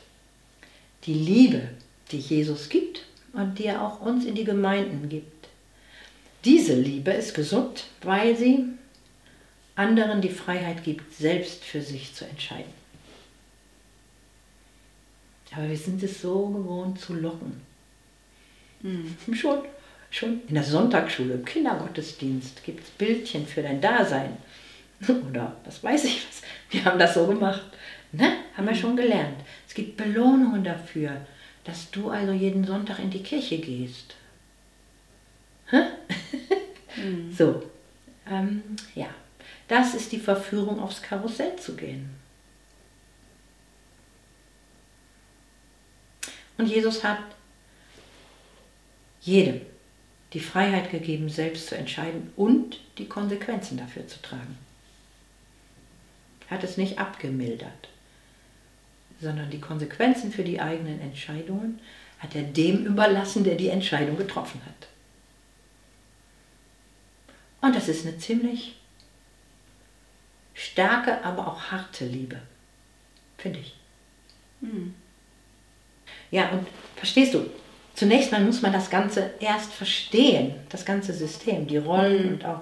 die Liebe, die Jesus gibt und die er auch uns in die Gemeinden gibt, diese Liebe ist gesund, weil sie anderen die Freiheit gibt, selbst für sich zu entscheiden. Aber wir sind es so gewohnt zu locken. Mhm. Schon, schon in der Sonntagsschule, im Kindergottesdienst gibt es Bildchen für dein Dasein. Oder was weiß ich was. Wir haben das so gemacht. Ne? Haben wir hm. schon gelernt. Es gibt Belohnungen dafür, dass du also jeden Sonntag in die Kirche gehst. Mhm. So, ähm, ja. Das ist die Verführung, aufs Karussell zu gehen. Und Jesus hat jedem die Freiheit gegeben, selbst zu entscheiden und die Konsequenzen dafür zu tragen. Hat es nicht abgemildert, sondern die Konsequenzen für die eigenen Entscheidungen hat er dem überlassen, der die Entscheidung getroffen hat. Und das ist eine ziemlich starke, aber auch harte Liebe, finde ich. Hm. Ja, und verstehst du, zunächst mal muss man das Ganze erst verstehen, das ganze System, die Rollen mhm. und auch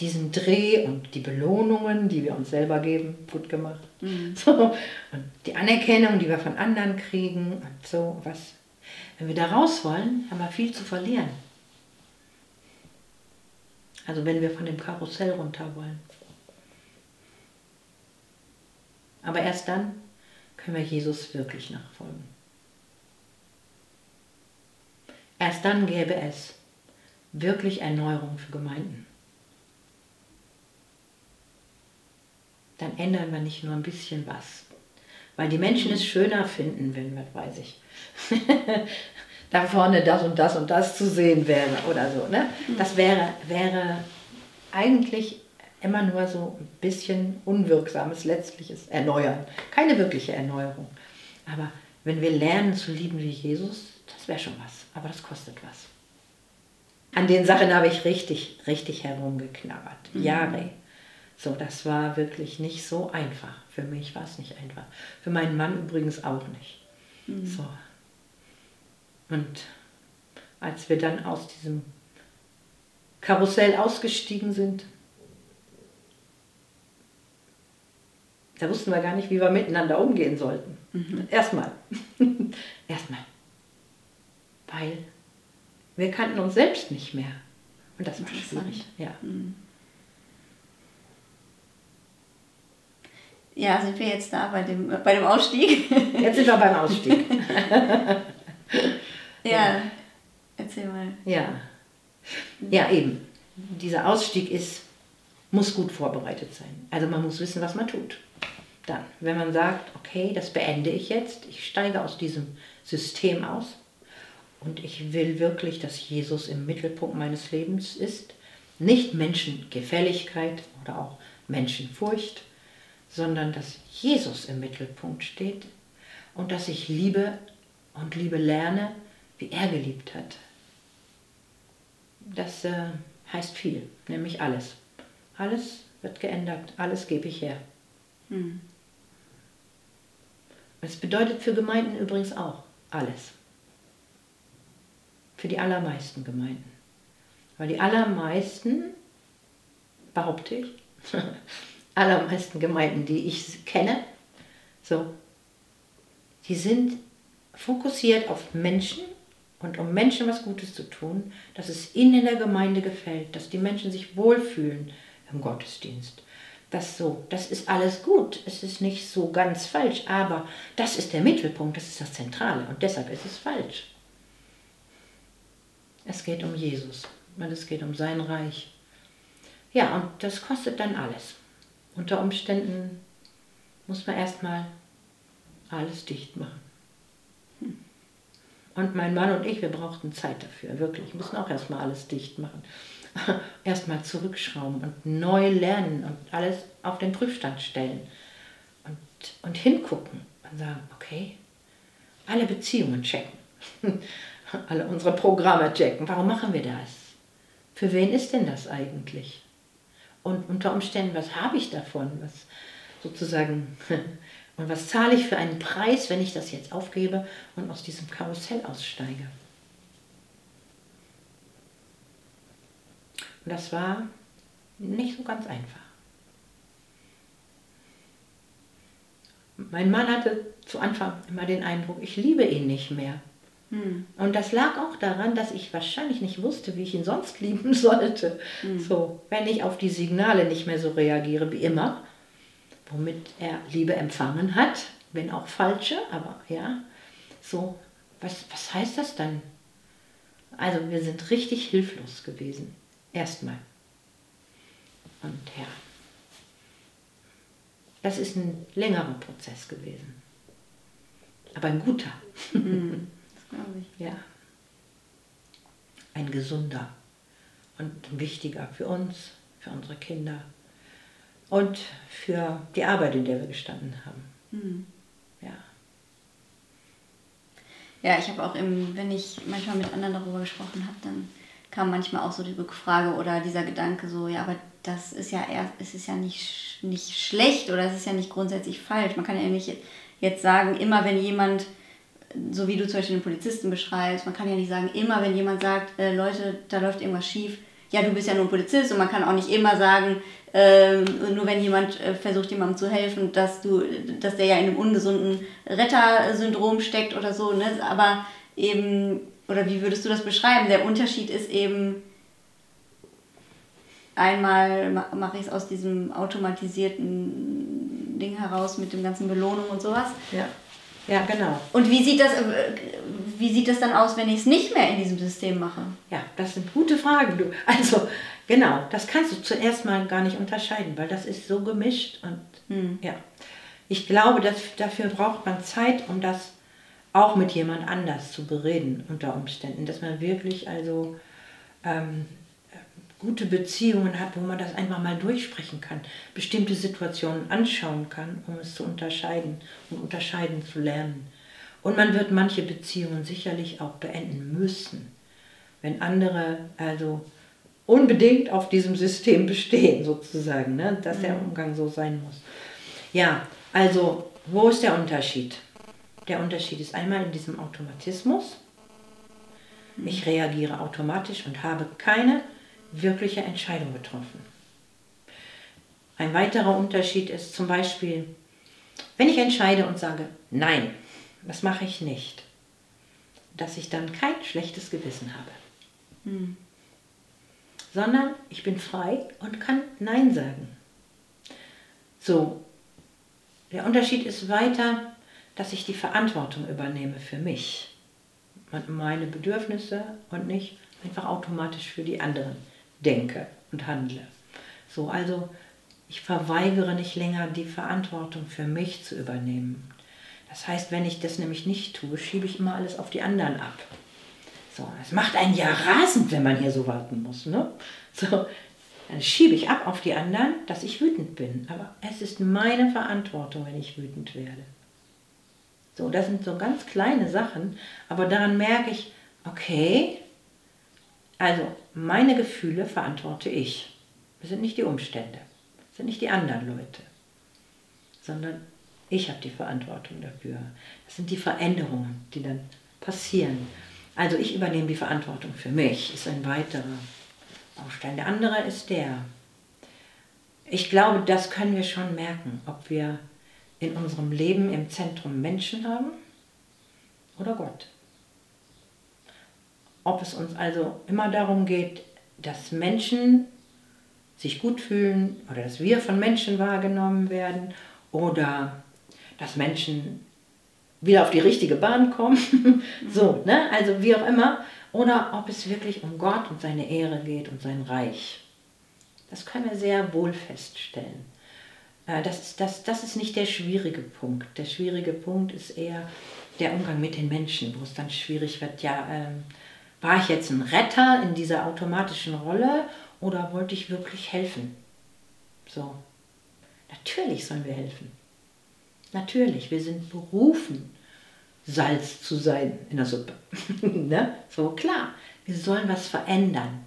diesen Dreh und die Belohnungen, die wir uns selber geben, gut gemacht. Mhm. So, und die Anerkennung, die wir von anderen kriegen und so was. Wenn wir da raus wollen, haben wir viel zu verlieren. Also wenn wir von dem Karussell runter wollen. Aber erst dann können wir Jesus wirklich nachfolgen. Erst dann gäbe es wirklich Erneuerung für Gemeinden. Dann ändern wir nicht nur ein bisschen was. Weil die Menschen es schöner finden, wenn, was weiß ich, da vorne das und das und das zu sehen wäre oder so. Ne? Das wäre, wäre eigentlich immer nur so ein bisschen unwirksames, letztliches Erneuern. Keine wirkliche Erneuerung. Aber wenn wir lernen zu lieben wie Jesus, das wäre schon was aber das kostet was. An den Sachen habe ich richtig, richtig herumgeknabbert. Mhm. Jahre. So, das war wirklich nicht so einfach. Für mich war es nicht einfach. Für meinen Mann übrigens auch nicht. Mhm. So. Und als wir dann aus diesem Karussell ausgestiegen sind, da wussten wir gar nicht, wie wir miteinander umgehen sollten. Mhm. Erstmal. Erstmal weil wir kannten uns selbst nicht mehr. Und das war schwierig. Ja. Mhm. Ja, sind wir jetzt da bei dem, bei dem Ausstieg? Jetzt sind wir beim Ausstieg. ja, ja, erzähl mal. Ja. ja, eben. Dieser Ausstieg ist, muss gut vorbereitet sein. Also man muss wissen, was man tut. Dann, wenn man sagt, okay, das beende ich jetzt, ich steige aus diesem System aus, und ich will wirklich, dass Jesus im Mittelpunkt meines Lebens ist. Nicht Menschengefälligkeit oder auch Menschenfurcht, sondern dass Jesus im Mittelpunkt steht und dass ich liebe und Liebe lerne, wie er geliebt hat. Das äh, heißt viel, nämlich alles. Alles wird geändert, alles gebe ich her. Hm. Das bedeutet für Gemeinden übrigens auch alles. Für die allermeisten Gemeinden. Weil die allermeisten, behaupte ich, allermeisten Gemeinden, die ich kenne, so, die sind fokussiert auf Menschen und um Menschen was Gutes zu tun, dass es ihnen in der Gemeinde gefällt, dass die Menschen sich wohlfühlen im Gottesdienst. Das so, das ist alles gut, es ist nicht so ganz falsch, aber das ist der Mittelpunkt, das ist das Zentrale und deshalb ist es falsch. Es geht um Jesus und es geht um sein Reich. Ja, und das kostet dann alles. Unter Umständen muss man erstmal alles dicht machen. Und mein Mann und ich, wir brauchten Zeit dafür, wirklich. Wir mussten auch erstmal alles dicht machen. erstmal zurückschrauben und neu lernen und alles auf den Prüfstand stellen. Und, und hingucken und sagen, okay, alle Beziehungen checken. alle unsere Programme checken. Warum machen wir das? Für wen ist denn das eigentlich? Und unter Umständen, was habe ich davon? Was sozusagen Und was zahle ich für einen Preis, wenn ich das jetzt aufgebe und aus diesem Karussell aussteige? Und das war nicht so ganz einfach. Mein Mann hatte zu Anfang immer den Eindruck, ich liebe ihn nicht mehr. Hm. Und das lag auch daran, dass ich wahrscheinlich nicht wusste, wie ich ihn sonst lieben sollte. Hm. So, wenn ich auf die Signale nicht mehr so reagiere wie immer, womit er Liebe empfangen hat, wenn auch falsche, aber ja, so, was, was heißt das dann? Also wir sind richtig hilflos gewesen, erstmal. Und ja, das ist ein längerer Prozess gewesen, aber ein guter. Glaube ich. Ja, ein gesunder und wichtiger für uns, für unsere Kinder und für die Arbeit, in der wir gestanden haben. Mhm. Ja. Ja, ich habe auch, im, wenn ich manchmal mit anderen darüber gesprochen habe, dann kam manchmal auch so die Rückfrage oder dieser Gedanke so, ja, aber das ist ja erst, es ist ja nicht, nicht schlecht oder es ist ja nicht grundsätzlich falsch. Man kann ja nicht jetzt sagen, immer wenn jemand, so wie du zum Beispiel den Polizisten beschreibst, man kann ja nicht sagen, immer wenn jemand sagt, äh, Leute, da läuft irgendwas schief, ja, du bist ja nur ein Polizist und man kann auch nicht immer sagen, ähm, nur wenn jemand äh, versucht, jemandem zu helfen, dass du, dass der ja in einem ungesunden Rettersyndrom steckt oder so, ne? Aber eben, oder wie würdest du das beschreiben? Der Unterschied ist eben, einmal mache ich es aus diesem automatisierten Ding heraus mit dem ganzen Belohnung und sowas. Ja. Ja, genau. Und wie sieht das, äh, wie sieht das dann aus, wenn ich es nicht mehr in diesem System mache? Ja, das sind gute Fragen. Du. Also, genau, das kannst du zuerst mal gar nicht unterscheiden, weil das ist so gemischt und hm. ja. Ich glaube, dass, dafür braucht man Zeit, um das auch mit jemand anders zu bereden unter Umständen. Dass man wirklich also ähm, gute Beziehungen hat, wo man das einfach mal durchsprechen kann, bestimmte Situationen anschauen kann, um es zu unterscheiden, um unterscheiden zu lernen. Und man wird manche Beziehungen sicherlich auch beenden müssen, wenn andere also unbedingt auf diesem System bestehen, sozusagen, ne? dass der mhm. Umgang so sein muss. Ja, also wo ist der Unterschied? Der Unterschied ist einmal in diesem Automatismus. Ich reagiere automatisch und habe keine wirkliche Entscheidung getroffen. Ein weiterer Unterschied ist zum Beispiel, wenn ich entscheide und sage, nein, das mache ich nicht, dass ich dann kein schlechtes Gewissen habe. Hm. Sondern ich bin frei und kann Nein sagen. So, der Unterschied ist weiter, dass ich die Verantwortung übernehme für mich und meine Bedürfnisse und nicht einfach automatisch für die anderen denke und handle. So, also ich verweigere nicht länger die Verantwortung für mich zu übernehmen. Das heißt, wenn ich das nämlich nicht tue, schiebe ich immer alles auf die anderen ab. So, das macht einen ja rasend, wenn man hier so warten muss. Ne? So, dann schiebe ich ab auf die anderen, dass ich wütend bin. Aber es ist meine Verantwortung, wenn ich wütend werde. So, das sind so ganz kleine Sachen, aber daran merke ich, okay, also meine Gefühle verantworte ich. Das sind nicht die Umstände. sind nicht die anderen Leute, sondern ich habe die Verantwortung dafür. Das sind die Veränderungen, die dann passieren. Also ich übernehme die Verantwortung für mich, ist ein weiterer Baustein. Der andere ist der. Ich glaube, das können wir schon merken, ob wir in unserem Leben im Zentrum Menschen haben oder Gott. Ob es uns also immer darum geht, dass Menschen sich gut fühlen oder dass wir von Menschen wahrgenommen werden oder dass Menschen wieder auf die richtige Bahn kommen. so, ne? Also wie auch immer. Oder ob es wirklich um Gott und seine Ehre geht und sein Reich. Das können wir sehr wohl feststellen. Äh, das ist, das, das ist nicht der schwierige Punkt. Der schwierige Punkt ist eher der Umgang mit den Menschen, wo es dann schwierig wird, ja, ähm, war ich jetzt ein Retter in dieser automatischen Rolle oder wollte ich wirklich helfen? So. Natürlich sollen wir helfen. Natürlich, wir sind berufen, Salz zu sein in der Suppe. ne? So klar, wir sollen was verändern.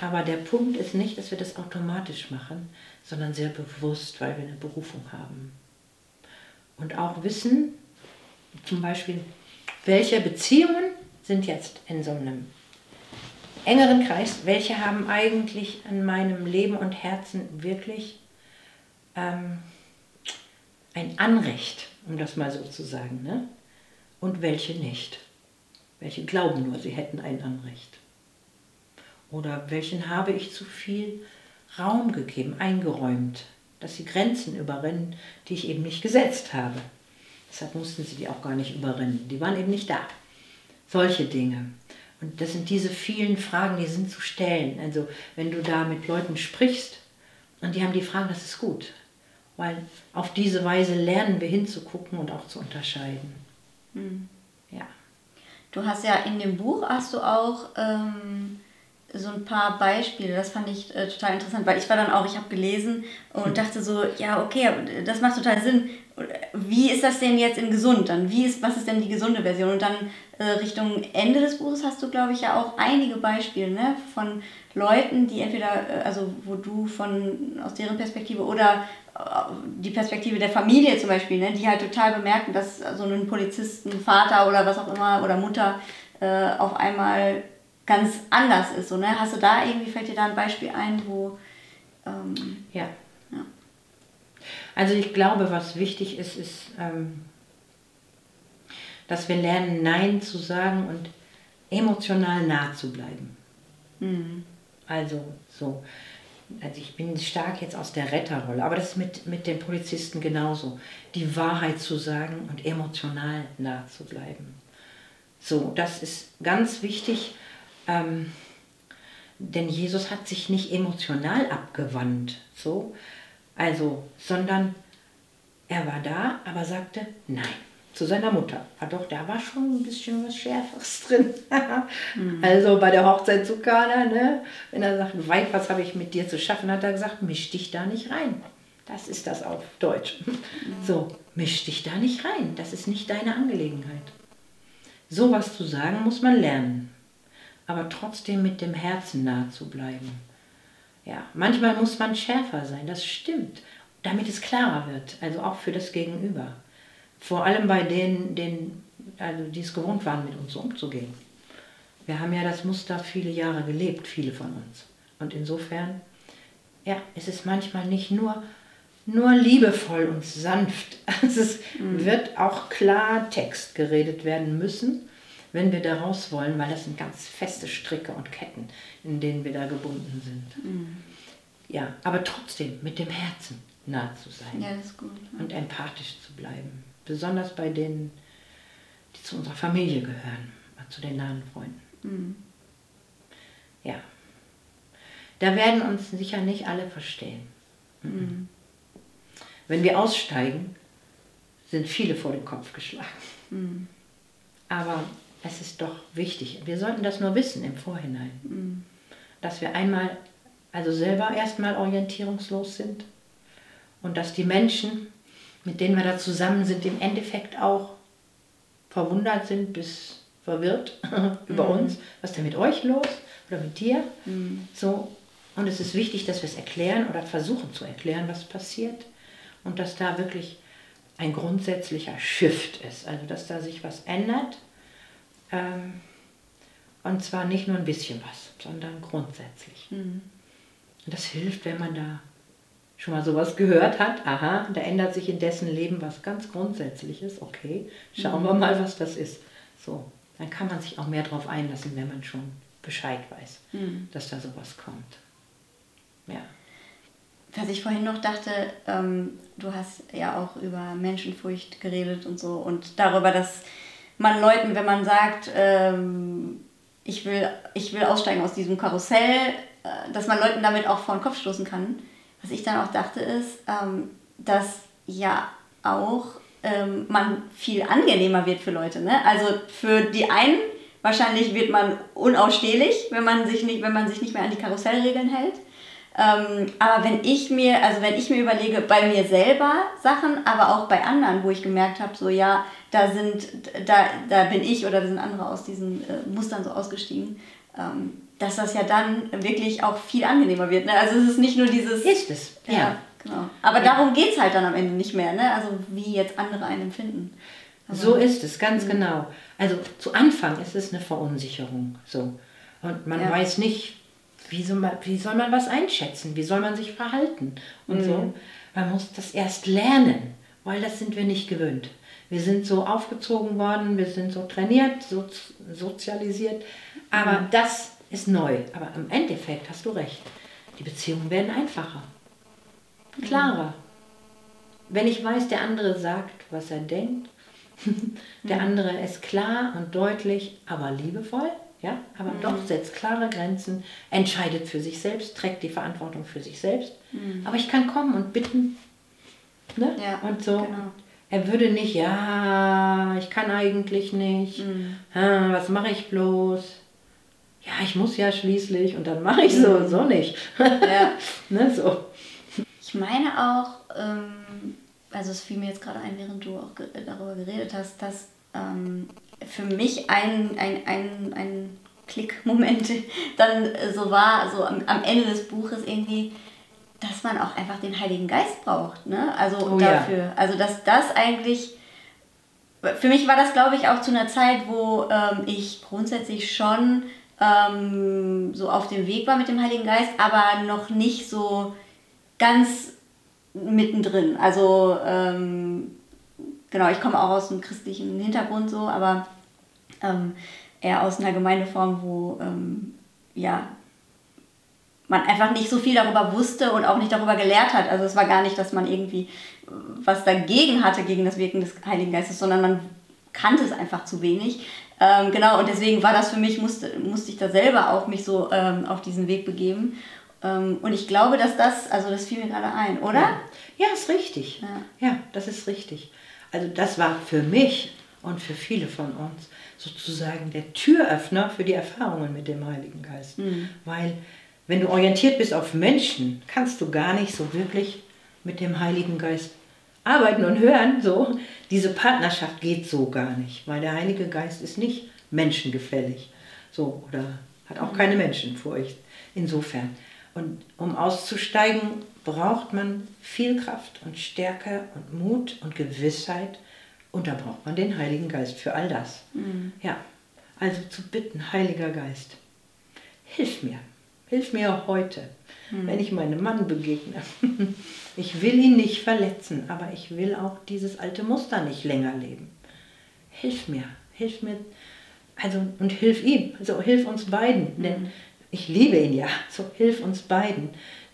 Aber der Punkt ist nicht, dass wir das automatisch machen, sondern sehr bewusst, weil wir eine Berufung haben. Und auch wissen, zum Beispiel, welche Beziehungen sind jetzt in so einem engeren Kreis, welche haben eigentlich an meinem Leben und Herzen wirklich ähm, ein Anrecht, um das mal so zu sagen, ne? und welche nicht. Welche glauben nur, sie hätten ein Anrecht. Oder welchen habe ich zu viel Raum gegeben, eingeräumt, dass sie Grenzen überrennen, die ich eben nicht gesetzt habe. Deshalb mussten sie die auch gar nicht überrennen. Die waren eben nicht da. Solche Dinge. Und das sind diese vielen Fragen, die sind zu stellen. Also wenn du da mit Leuten sprichst und die haben die Fragen, das ist gut. Weil auf diese Weise lernen wir hinzugucken und auch zu unterscheiden. Mhm. Ja. Du hast ja in dem Buch hast du auch ähm, so ein paar Beispiele, das fand ich äh, total interessant, weil ich war dann auch, ich habe gelesen und hm. dachte so, ja, okay, das macht total Sinn. Wie ist das denn jetzt in gesund dann? Wie ist, was ist denn die gesunde Version? Und dann äh, Richtung Ende des Buches hast du, glaube ich, ja auch einige Beispiele ne, von Leuten, die entweder, äh, also wo du von aus deren Perspektive oder äh, die Perspektive der Familie zum Beispiel, ne, die halt total bemerken, dass so ein Polizisten, Vater oder was auch immer oder Mutter äh, auf einmal ganz anders ist. So, ne? Hast du da irgendwie, fällt dir da ein Beispiel ein, wo... Ähm, ja. ja. Also ich glaube, was wichtig ist, ist, ähm, dass wir lernen, Nein zu sagen und emotional nah zu bleiben. Mhm. Also so. Also ich bin stark jetzt aus der Retterrolle, aber das ist mit, mit den Polizisten genauso. Die Wahrheit zu sagen und emotional nah zu bleiben. So, das ist ganz wichtig, ähm, denn Jesus hat sich nicht emotional abgewandt, so, also, sondern er war da, aber sagte Nein zu seiner Mutter. Ah doch, da war schon ein bisschen was Schärferes drin. mhm. Also bei der Hochzeit zu Kana, ne? wenn er sagt, weit, was habe ich mit dir zu schaffen, hat er gesagt, misch dich da nicht rein. Das ist das auf Deutsch. Mhm. So, misch dich da nicht rein. Das ist nicht deine Angelegenheit. So was zu sagen, muss man lernen aber trotzdem mit dem Herzen nahe zu bleiben. Ja, manchmal muss man schärfer sein, das stimmt, damit es klarer wird, also auch für das Gegenüber. Vor allem bei denen, denen also die es gewohnt waren, mit uns umzugehen. Wir haben ja das Muster viele Jahre gelebt, viele von uns. Und insofern, ja, es ist manchmal nicht nur, nur liebevoll und sanft. Es mhm. wird auch klar Text geredet werden müssen wenn wir da raus wollen, weil das sind ganz feste Stricke und Ketten, in denen wir da gebunden sind. Mhm. Ja, aber trotzdem mit dem Herzen nah zu sein. Ja, ist gut. Ja. Und empathisch zu bleiben. Besonders bei denen, die zu unserer Familie gehören, zu den nahen Freunden. Mhm. Ja. Da werden uns sicher nicht alle verstehen. Mhm. mhm. Wenn wir aussteigen, sind viele vor den Kopf geschlagen. Mhm. Aber es ist doch wichtig. Wir sollten das nur wissen im Vorhinein. Mhm. Dass wir einmal, also selber erstmal orientierungslos sind und dass die Menschen, mit denen wir da zusammen sind, im Endeffekt auch verwundert sind bis verwirrt über mhm. uns. Was ist denn mit euch los oder mit dir? Mhm. So, Und es ist wichtig, dass wir es erklären oder versuchen zu erklären, was passiert. Und dass da wirklich ein grundsätzlicher Shift ist. Also dass da sich was ändert. Ähm, und zwar nicht nur ein bisschen was, sondern grundsätzlich. Mhm. Und das hilft, wenn man da schon mal sowas gehört hat. Aha, da ändert sich in dessen Leben was ganz Grundsätzliches. Okay, schauen mhm. wir mal, was das ist. So, dann kann man sich auch mehr darauf einlassen, wenn man schon Bescheid weiß, mhm. dass da sowas kommt. Ja. Was ich vorhin noch dachte, ähm, du hast ja auch über Menschenfurcht geredet und so und darüber, dass man Leuten, wenn man sagt, ähm, ich, will, ich will aussteigen aus diesem Karussell, äh, dass man Leuten damit auch vor den Kopf stoßen kann. Was ich dann auch dachte ist, ähm, dass ja auch ähm, man viel angenehmer wird für Leute. Ne? Also für die einen wahrscheinlich wird man unausstehlich, wenn man sich nicht, wenn man sich nicht mehr an die Karussellregeln hält. Ähm, aber wenn ich mir, also wenn ich mir überlege, bei mir selber Sachen, aber auch bei anderen, wo ich gemerkt habe, so ja, da sind, da, da bin ich oder da sind andere aus diesen äh, Mustern so ausgestiegen, ähm, dass das ja dann wirklich auch viel angenehmer wird. Ne? Also es ist nicht nur dieses. Ist es, ja. ja genau. Aber ja. darum geht es halt dann am Ende nicht mehr, ne? Also wie jetzt andere einen empfinden. Aber so ist es, ganz mhm. genau. Also zu Anfang ist es eine Verunsicherung. So. Und man ja. weiß nicht, wie soll, man, wie soll man was einschätzen, wie soll man sich verhalten und mhm. so. Man muss das erst lernen, weil das sind wir nicht gewöhnt. Wir sind so aufgezogen worden, wir sind so trainiert, so sozialisiert, aber mhm. das ist neu. Aber im Endeffekt hast du recht. Die Beziehungen werden einfacher, klarer. Mhm. Wenn ich weiß, der andere sagt, was er denkt, der mhm. andere ist klar und deutlich, aber liebevoll, ja, aber mhm. doch setzt klare Grenzen, entscheidet für sich selbst, trägt die Verantwortung für sich selbst. Mhm. Aber ich kann kommen und bitten. Ne? Ja, und so. Genau. Er würde nicht, ja, ich kann eigentlich nicht, mhm. ah, was mache ich bloß? Ja, ich muss ja schließlich und dann mache ich so, mhm. so nicht. Ja. ne, so. Ich meine auch, ähm, also es fiel mir jetzt gerade ein, während du auch darüber geredet hast, dass ähm, für mich ein, ein, ein, ein Klickmoment dann so war, so am, am Ende des Buches irgendwie, dass man auch einfach den Heiligen Geist braucht. Ne? Also oh, dafür. Ja. Also dass das eigentlich. Für mich war das, glaube ich, auch zu einer Zeit, wo ähm, ich grundsätzlich schon ähm, so auf dem Weg war mit dem Heiligen Geist, aber noch nicht so ganz mittendrin. Also ähm, genau, ich komme auch aus einem christlichen Hintergrund so, aber ähm, eher aus einer Gemeindeform, wo ähm, ja, man einfach nicht so viel darüber wusste und auch nicht darüber gelehrt hat. Also es war gar nicht, dass man irgendwie was dagegen hatte, gegen das Wirken des Heiligen Geistes, sondern man kannte es einfach zu wenig. Ähm, genau, und deswegen war das für mich, musste, musste ich da selber auch mich so ähm, auf diesen Weg begeben. Ähm, und ich glaube, dass das, also das fiel mir gerade ein, oder? Ja, ja ist richtig. Ja. ja, das ist richtig. Also das war für mich und für viele von uns sozusagen der Türöffner für die Erfahrungen mit dem Heiligen Geist. Mhm. Weil wenn du orientiert bist auf Menschen, kannst du gar nicht so wirklich mit dem Heiligen Geist arbeiten und hören. So, diese Partnerschaft geht so gar nicht, weil der Heilige Geist ist nicht menschengefällig. So, oder hat auch keine Menschenfurcht. Insofern. Und um auszusteigen, braucht man viel Kraft und Stärke und Mut und Gewissheit und da braucht man den Heiligen Geist für all das. Mhm. Ja, also zu bitten, Heiliger Geist, hilf mir, hilf mir heute, mhm. wenn ich meinem Mann begegne. Ich will ihn nicht verletzen, aber ich will auch dieses alte Muster nicht länger leben. Hilf mir, hilf mir, also und hilf ihm, also hilf uns beiden, mhm. denn ich liebe ihn ja, so hilf uns beiden,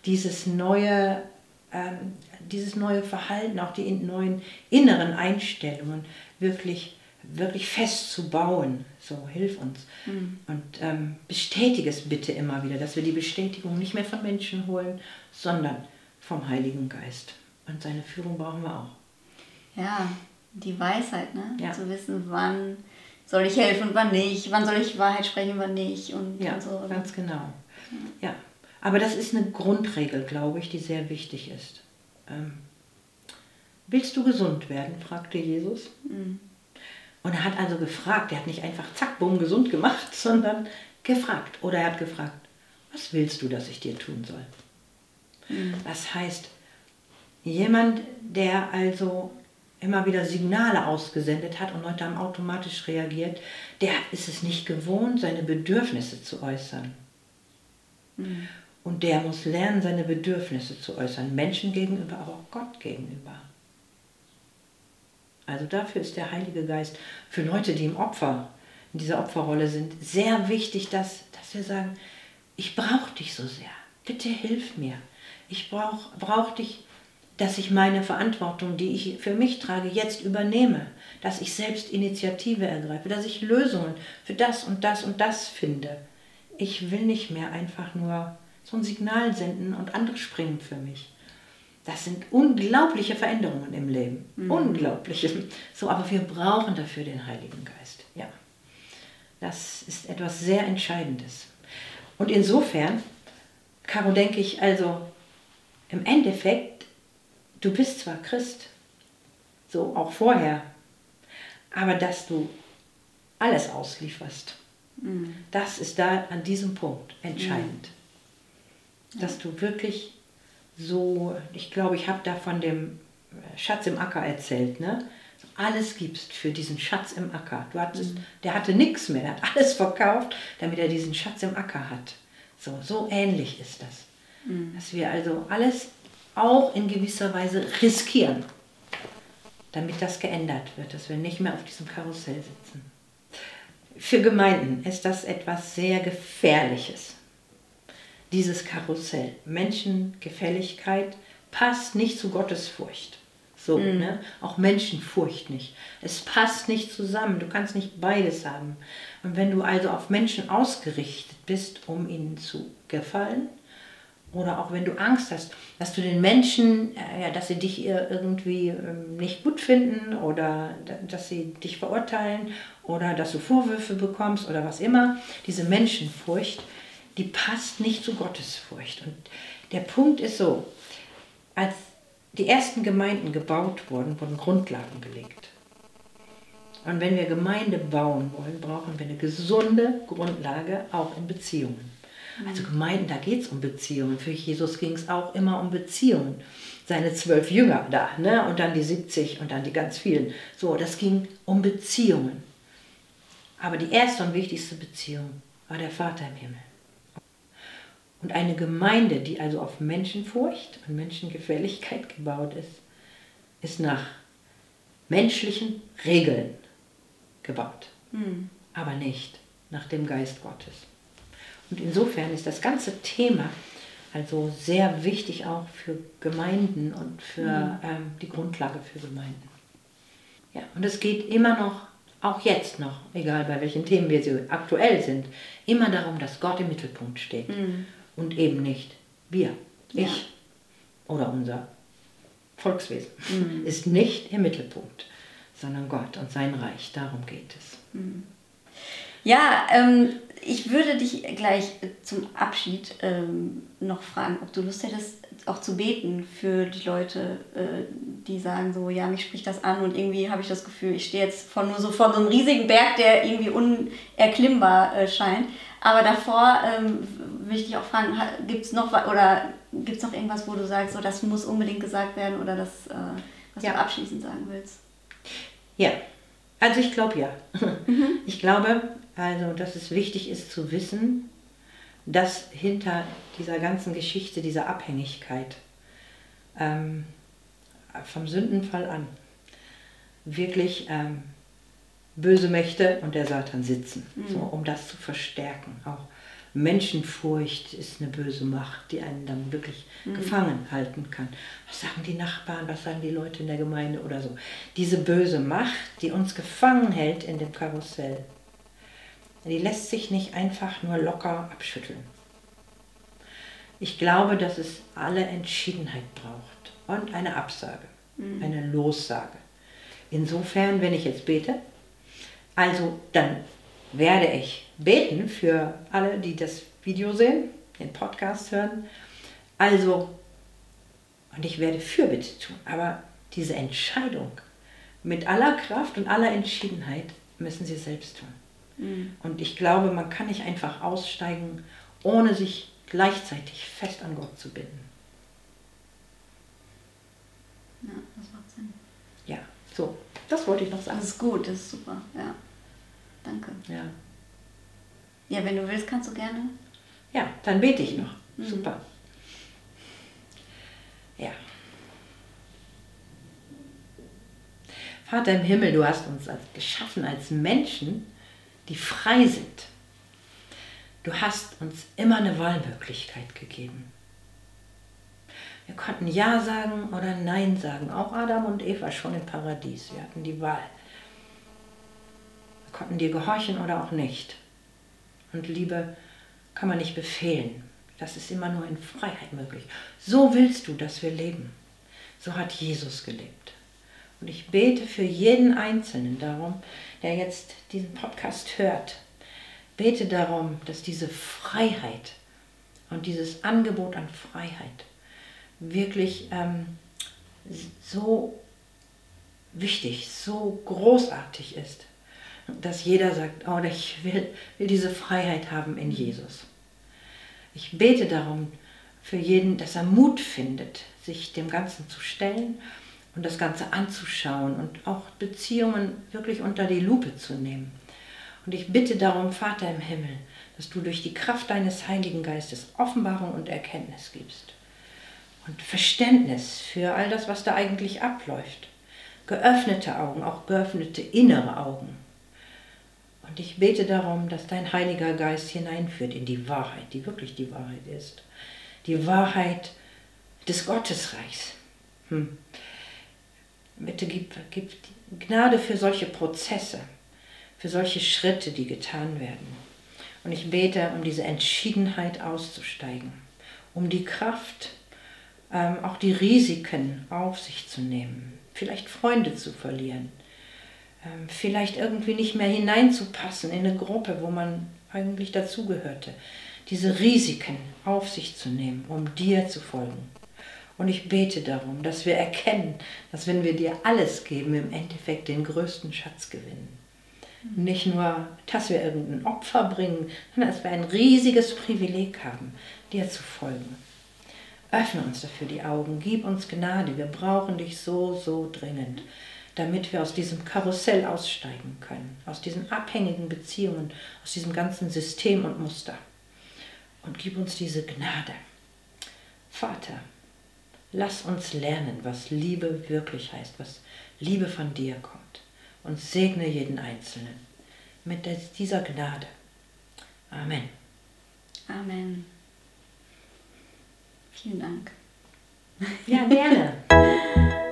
dieses neue, ähm, dieses neue Verhalten, auch die neuen inneren Einstellungen wirklich, wirklich fest zu bauen. So, hilf uns. Mhm. Und ähm, bestätige es bitte immer wieder, dass wir die Bestätigung nicht mehr von Menschen holen, sondern vom Heiligen Geist. Und seine Führung brauchen wir auch. Ja, die Weisheit, ne? Ja. Zu wissen, wann soll ich helfen und wann nicht, wann soll ich Wahrheit sprechen, wann nicht und, ja, und so. Ganz genau. Ja. Aber das ist eine Grundregel, glaube ich, die sehr wichtig ist. Ähm, willst du gesund werden? fragte Jesus. Mhm. Und er hat also gefragt, er hat nicht einfach zack, bumm, gesund gemacht, sondern gefragt. Oder er hat gefragt, Was willst du, dass ich dir tun soll? Mhm. Das heißt, jemand, der also immer wieder Signale ausgesendet hat und Leute haben automatisch reagiert, der ist es nicht gewohnt, seine Bedürfnisse zu äußern. Mhm. Und der muss lernen, seine Bedürfnisse zu äußern, Menschen gegenüber, aber auch Gott gegenüber. Also dafür ist der Heilige Geist für Leute, die im Opfer, in dieser Opferrolle sind, sehr wichtig, dass, dass wir sagen, ich brauche dich so sehr. Bitte hilf mir. Ich brauche brauch dich dass ich meine Verantwortung, die ich für mich trage, jetzt übernehme, dass ich selbst Initiative ergreife, dass ich Lösungen für das und das und das finde. Ich will nicht mehr einfach nur so ein Signal senden und andere springen für mich. Das sind unglaubliche Veränderungen im Leben. Mhm. Unglaubliche. So, aber wir brauchen dafür den Heiligen Geist. Ja. Das ist etwas sehr Entscheidendes. Und insofern, Caro, denke ich, also im Endeffekt du bist zwar Christ, so auch vorher, aber dass du alles auslieferst, mhm. das ist da an diesem Punkt entscheidend. Mhm. Dass du wirklich so, ich glaube, ich habe da von dem Schatz im Acker erzählt, ne? alles gibst für diesen Schatz im Acker. Du hattest, mhm. Der hatte nichts mehr, der hat alles verkauft, damit er diesen Schatz im Acker hat. So, so ähnlich ist das. Mhm. Dass wir also alles auch in gewisser Weise riskieren, damit das geändert wird, dass wir nicht mehr auf diesem Karussell sitzen. Für Gemeinden ist das etwas sehr Gefährliches. Dieses Karussell. Menschengefälligkeit passt nicht zu Gottesfurcht. So, mhm. ne? Auch Menschenfurcht nicht. Es passt nicht zusammen. Du kannst nicht beides haben. Und wenn du also auf Menschen ausgerichtet bist, um ihnen zu gefallen, oder auch wenn du Angst hast, dass du den Menschen, äh, ja, dass sie dich irgendwie ähm, nicht gut finden oder dass sie dich verurteilen oder dass du Vorwürfe bekommst oder was immer, diese Menschenfurcht, die passt nicht zu Gottesfurcht. Und der Punkt ist so, als die ersten Gemeinden gebaut wurden, wurden Grundlagen gelegt. Und wenn wir Gemeinde bauen wollen, brauchen wir eine gesunde Grundlage auch in Beziehungen. Also Gemeinden, da geht es um Beziehungen. Für Jesus ging es auch immer um Beziehungen. Seine zwölf Jünger da, ne? und dann die 70 und dann die ganz vielen. So, das ging um Beziehungen. Aber die erste und wichtigste Beziehung war der Vater im Himmel. Und eine Gemeinde, die also auf Menschenfurcht und Menschengefälligkeit gebaut ist, ist nach menschlichen Regeln gebaut, mhm. aber nicht nach dem Geist Gottes. Und insofern ist das ganze Thema also sehr wichtig auch für Gemeinden und für mhm. ähm, die Grundlage für Gemeinden. Ja, und es geht immer noch, auch jetzt noch, egal bei welchen Themen wir so aktuell sind, immer darum, dass Gott im Mittelpunkt steht mhm. Und eben nicht wir, ich ja. oder unser Volkswesen mhm. ist nicht im Mittelpunkt, sondern Gott und sein Reich. Darum geht es. Mhm. Ja, ähm, ich würde dich gleich zum Abschied ähm, noch fragen, ob du Lust hättest, auch zu beten für die Leute, äh, die sagen so, ja, mich spricht das an und irgendwie habe ich das Gefühl, ich stehe jetzt vor nur so vor so einem riesigen Berg, der irgendwie unerklimmbar äh, scheint. Aber davor ähm, will ich dich auch fragen, gibt es noch oder gibt's noch irgendwas, wo du sagst, so das muss unbedingt gesagt werden oder das, äh, was ja. du abschließend sagen willst? Ja, also ich glaube ja. Mhm. Ich glaube, also, dass es wichtig ist zu wissen, dass hinter dieser ganzen Geschichte, dieser Abhängigkeit ähm, vom Sündenfall an wirklich ähm, böse Mächte und der Satan sitzen, mhm. so, um das zu verstärken. Auch Menschenfurcht ist eine böse Macht, die einen dann wirklich mhm. gefangen halten kann. Was sagen die Nachbarn, was sagen die Leute in der Gemeinde oder so? Diese böse Macht, die uns gefangen hält in dem Karussell, die lässt sich nicht einfach nur locker abschütteln. Ich glaube, dass es alle Entschiedenheit braucht und eine Absage, mhm. eine Lossage. Insofern, wenn ich jetzt bete, also dann werde ich beten für alle, die das Video sehen, den Podcast hören. Also, und ich werde Fürbitte tun, aber diese Entscheidung mit aller Kraft und aller Entschiedenheit müssen Sie selbst tun. Mhm. Und ich glaube, man kann nicht einfach aussteigen, ohne sich gleichzeitig fest an Gott zu binden. Ja, das macht Sinn. Ja, so, das wollte ich noch sagen. Das ist gut, das ist super, ja. Danke. Ja. Ja, wenn du willst, kannst du gerne. Ja, dann bete ich noch. Mhm. Super. Ja. Vater im Himmel, du hast uns als, geschaffen als Menschen, die frei sind. Du hast uns immer eine Wahlmöglichkeit gegeben. Wir konnten Ja sagen oder Nein sagen. Auch Adam und Eva schon im Paradies. Wir hatten die Wahl. Konnten dir gehorchen oder auch nicht. Und Liebe kann man nicht befehlen. Das ist immer nur in Freiheit möglich. So willst du, dass wir leben. So hat Jesus gelebt. Und ich bete für jeden Einzelnen darum, der jetzt diesen Podcast hört. Bete darum, dass diese Freiheit und dieses Angebot an Freiheit wirklich ähm, so wichtig, so großartig ist, dass jeder sagt, oh, ich will, will diese Freiheit haben in Jesus. Ich bete darum für jeden, dass er Mut findet, sich dem Ganzen zu stellen und das Ganze anzuschauen und auch Beziehungen wirklich unter die Lupe zu nehmen. Und ich bitte darum, Vater im Himmel, dass du durch die Kraft deines Heiligen Geistes Offenbarung und Erkenntnis gibst und Verständnis für all das, was da eigentlich abläuft. Geöffnete Augen, auch geöffnete innere Augen. Und ich bete darum, dass dein Heiliger Geist hineinführt in die Wahrheit, die wirklich die Wahrheit ist. Die Wahrheit des Gottesreichs. Hm. Bitte gib, gib Gnade für solche Prozesse, für solche Schritte, die getan werden. Und ich bete um diese Entschiedenheit auszusteigen, um die Kraft, ähm, auch die Risiken auf sich zu nehmen, vielleicht Freunde zu verlieren, vielleicht irgendwie nicht mehr hineinzupassen in eine Gruppe, wo man eigentlich dazugehörte. Diese Risiken auf sich zu nehmen, um dir zu folgen. Und ich bete darum, dass wir erkennen, dass wenn wir dir alles geben, im Endeffekt den größten Schatz gewinnen. Nicht nur, dass wir irgendein Opfer bringen, sondern dass wir ein riesiges Privileg haben, dir zu folgen. Öffne uns dafür die Augen, gib uns Gnade, wir brauchen dich so, so dringend, damit wir aus diesem Karussell aussteigen können, aus diesen abhängigen Beziehungen, aus diesem ganzen System und Muster. Und gib uns diese Gnade. Vater, lass uns lernen, was Liebe wirklich heißt, was Liebe von dir kommt. Und segne jeden Einzelnen mit dieser Gnade. Amen. Amen. Vielen Dank. Ja, gerne.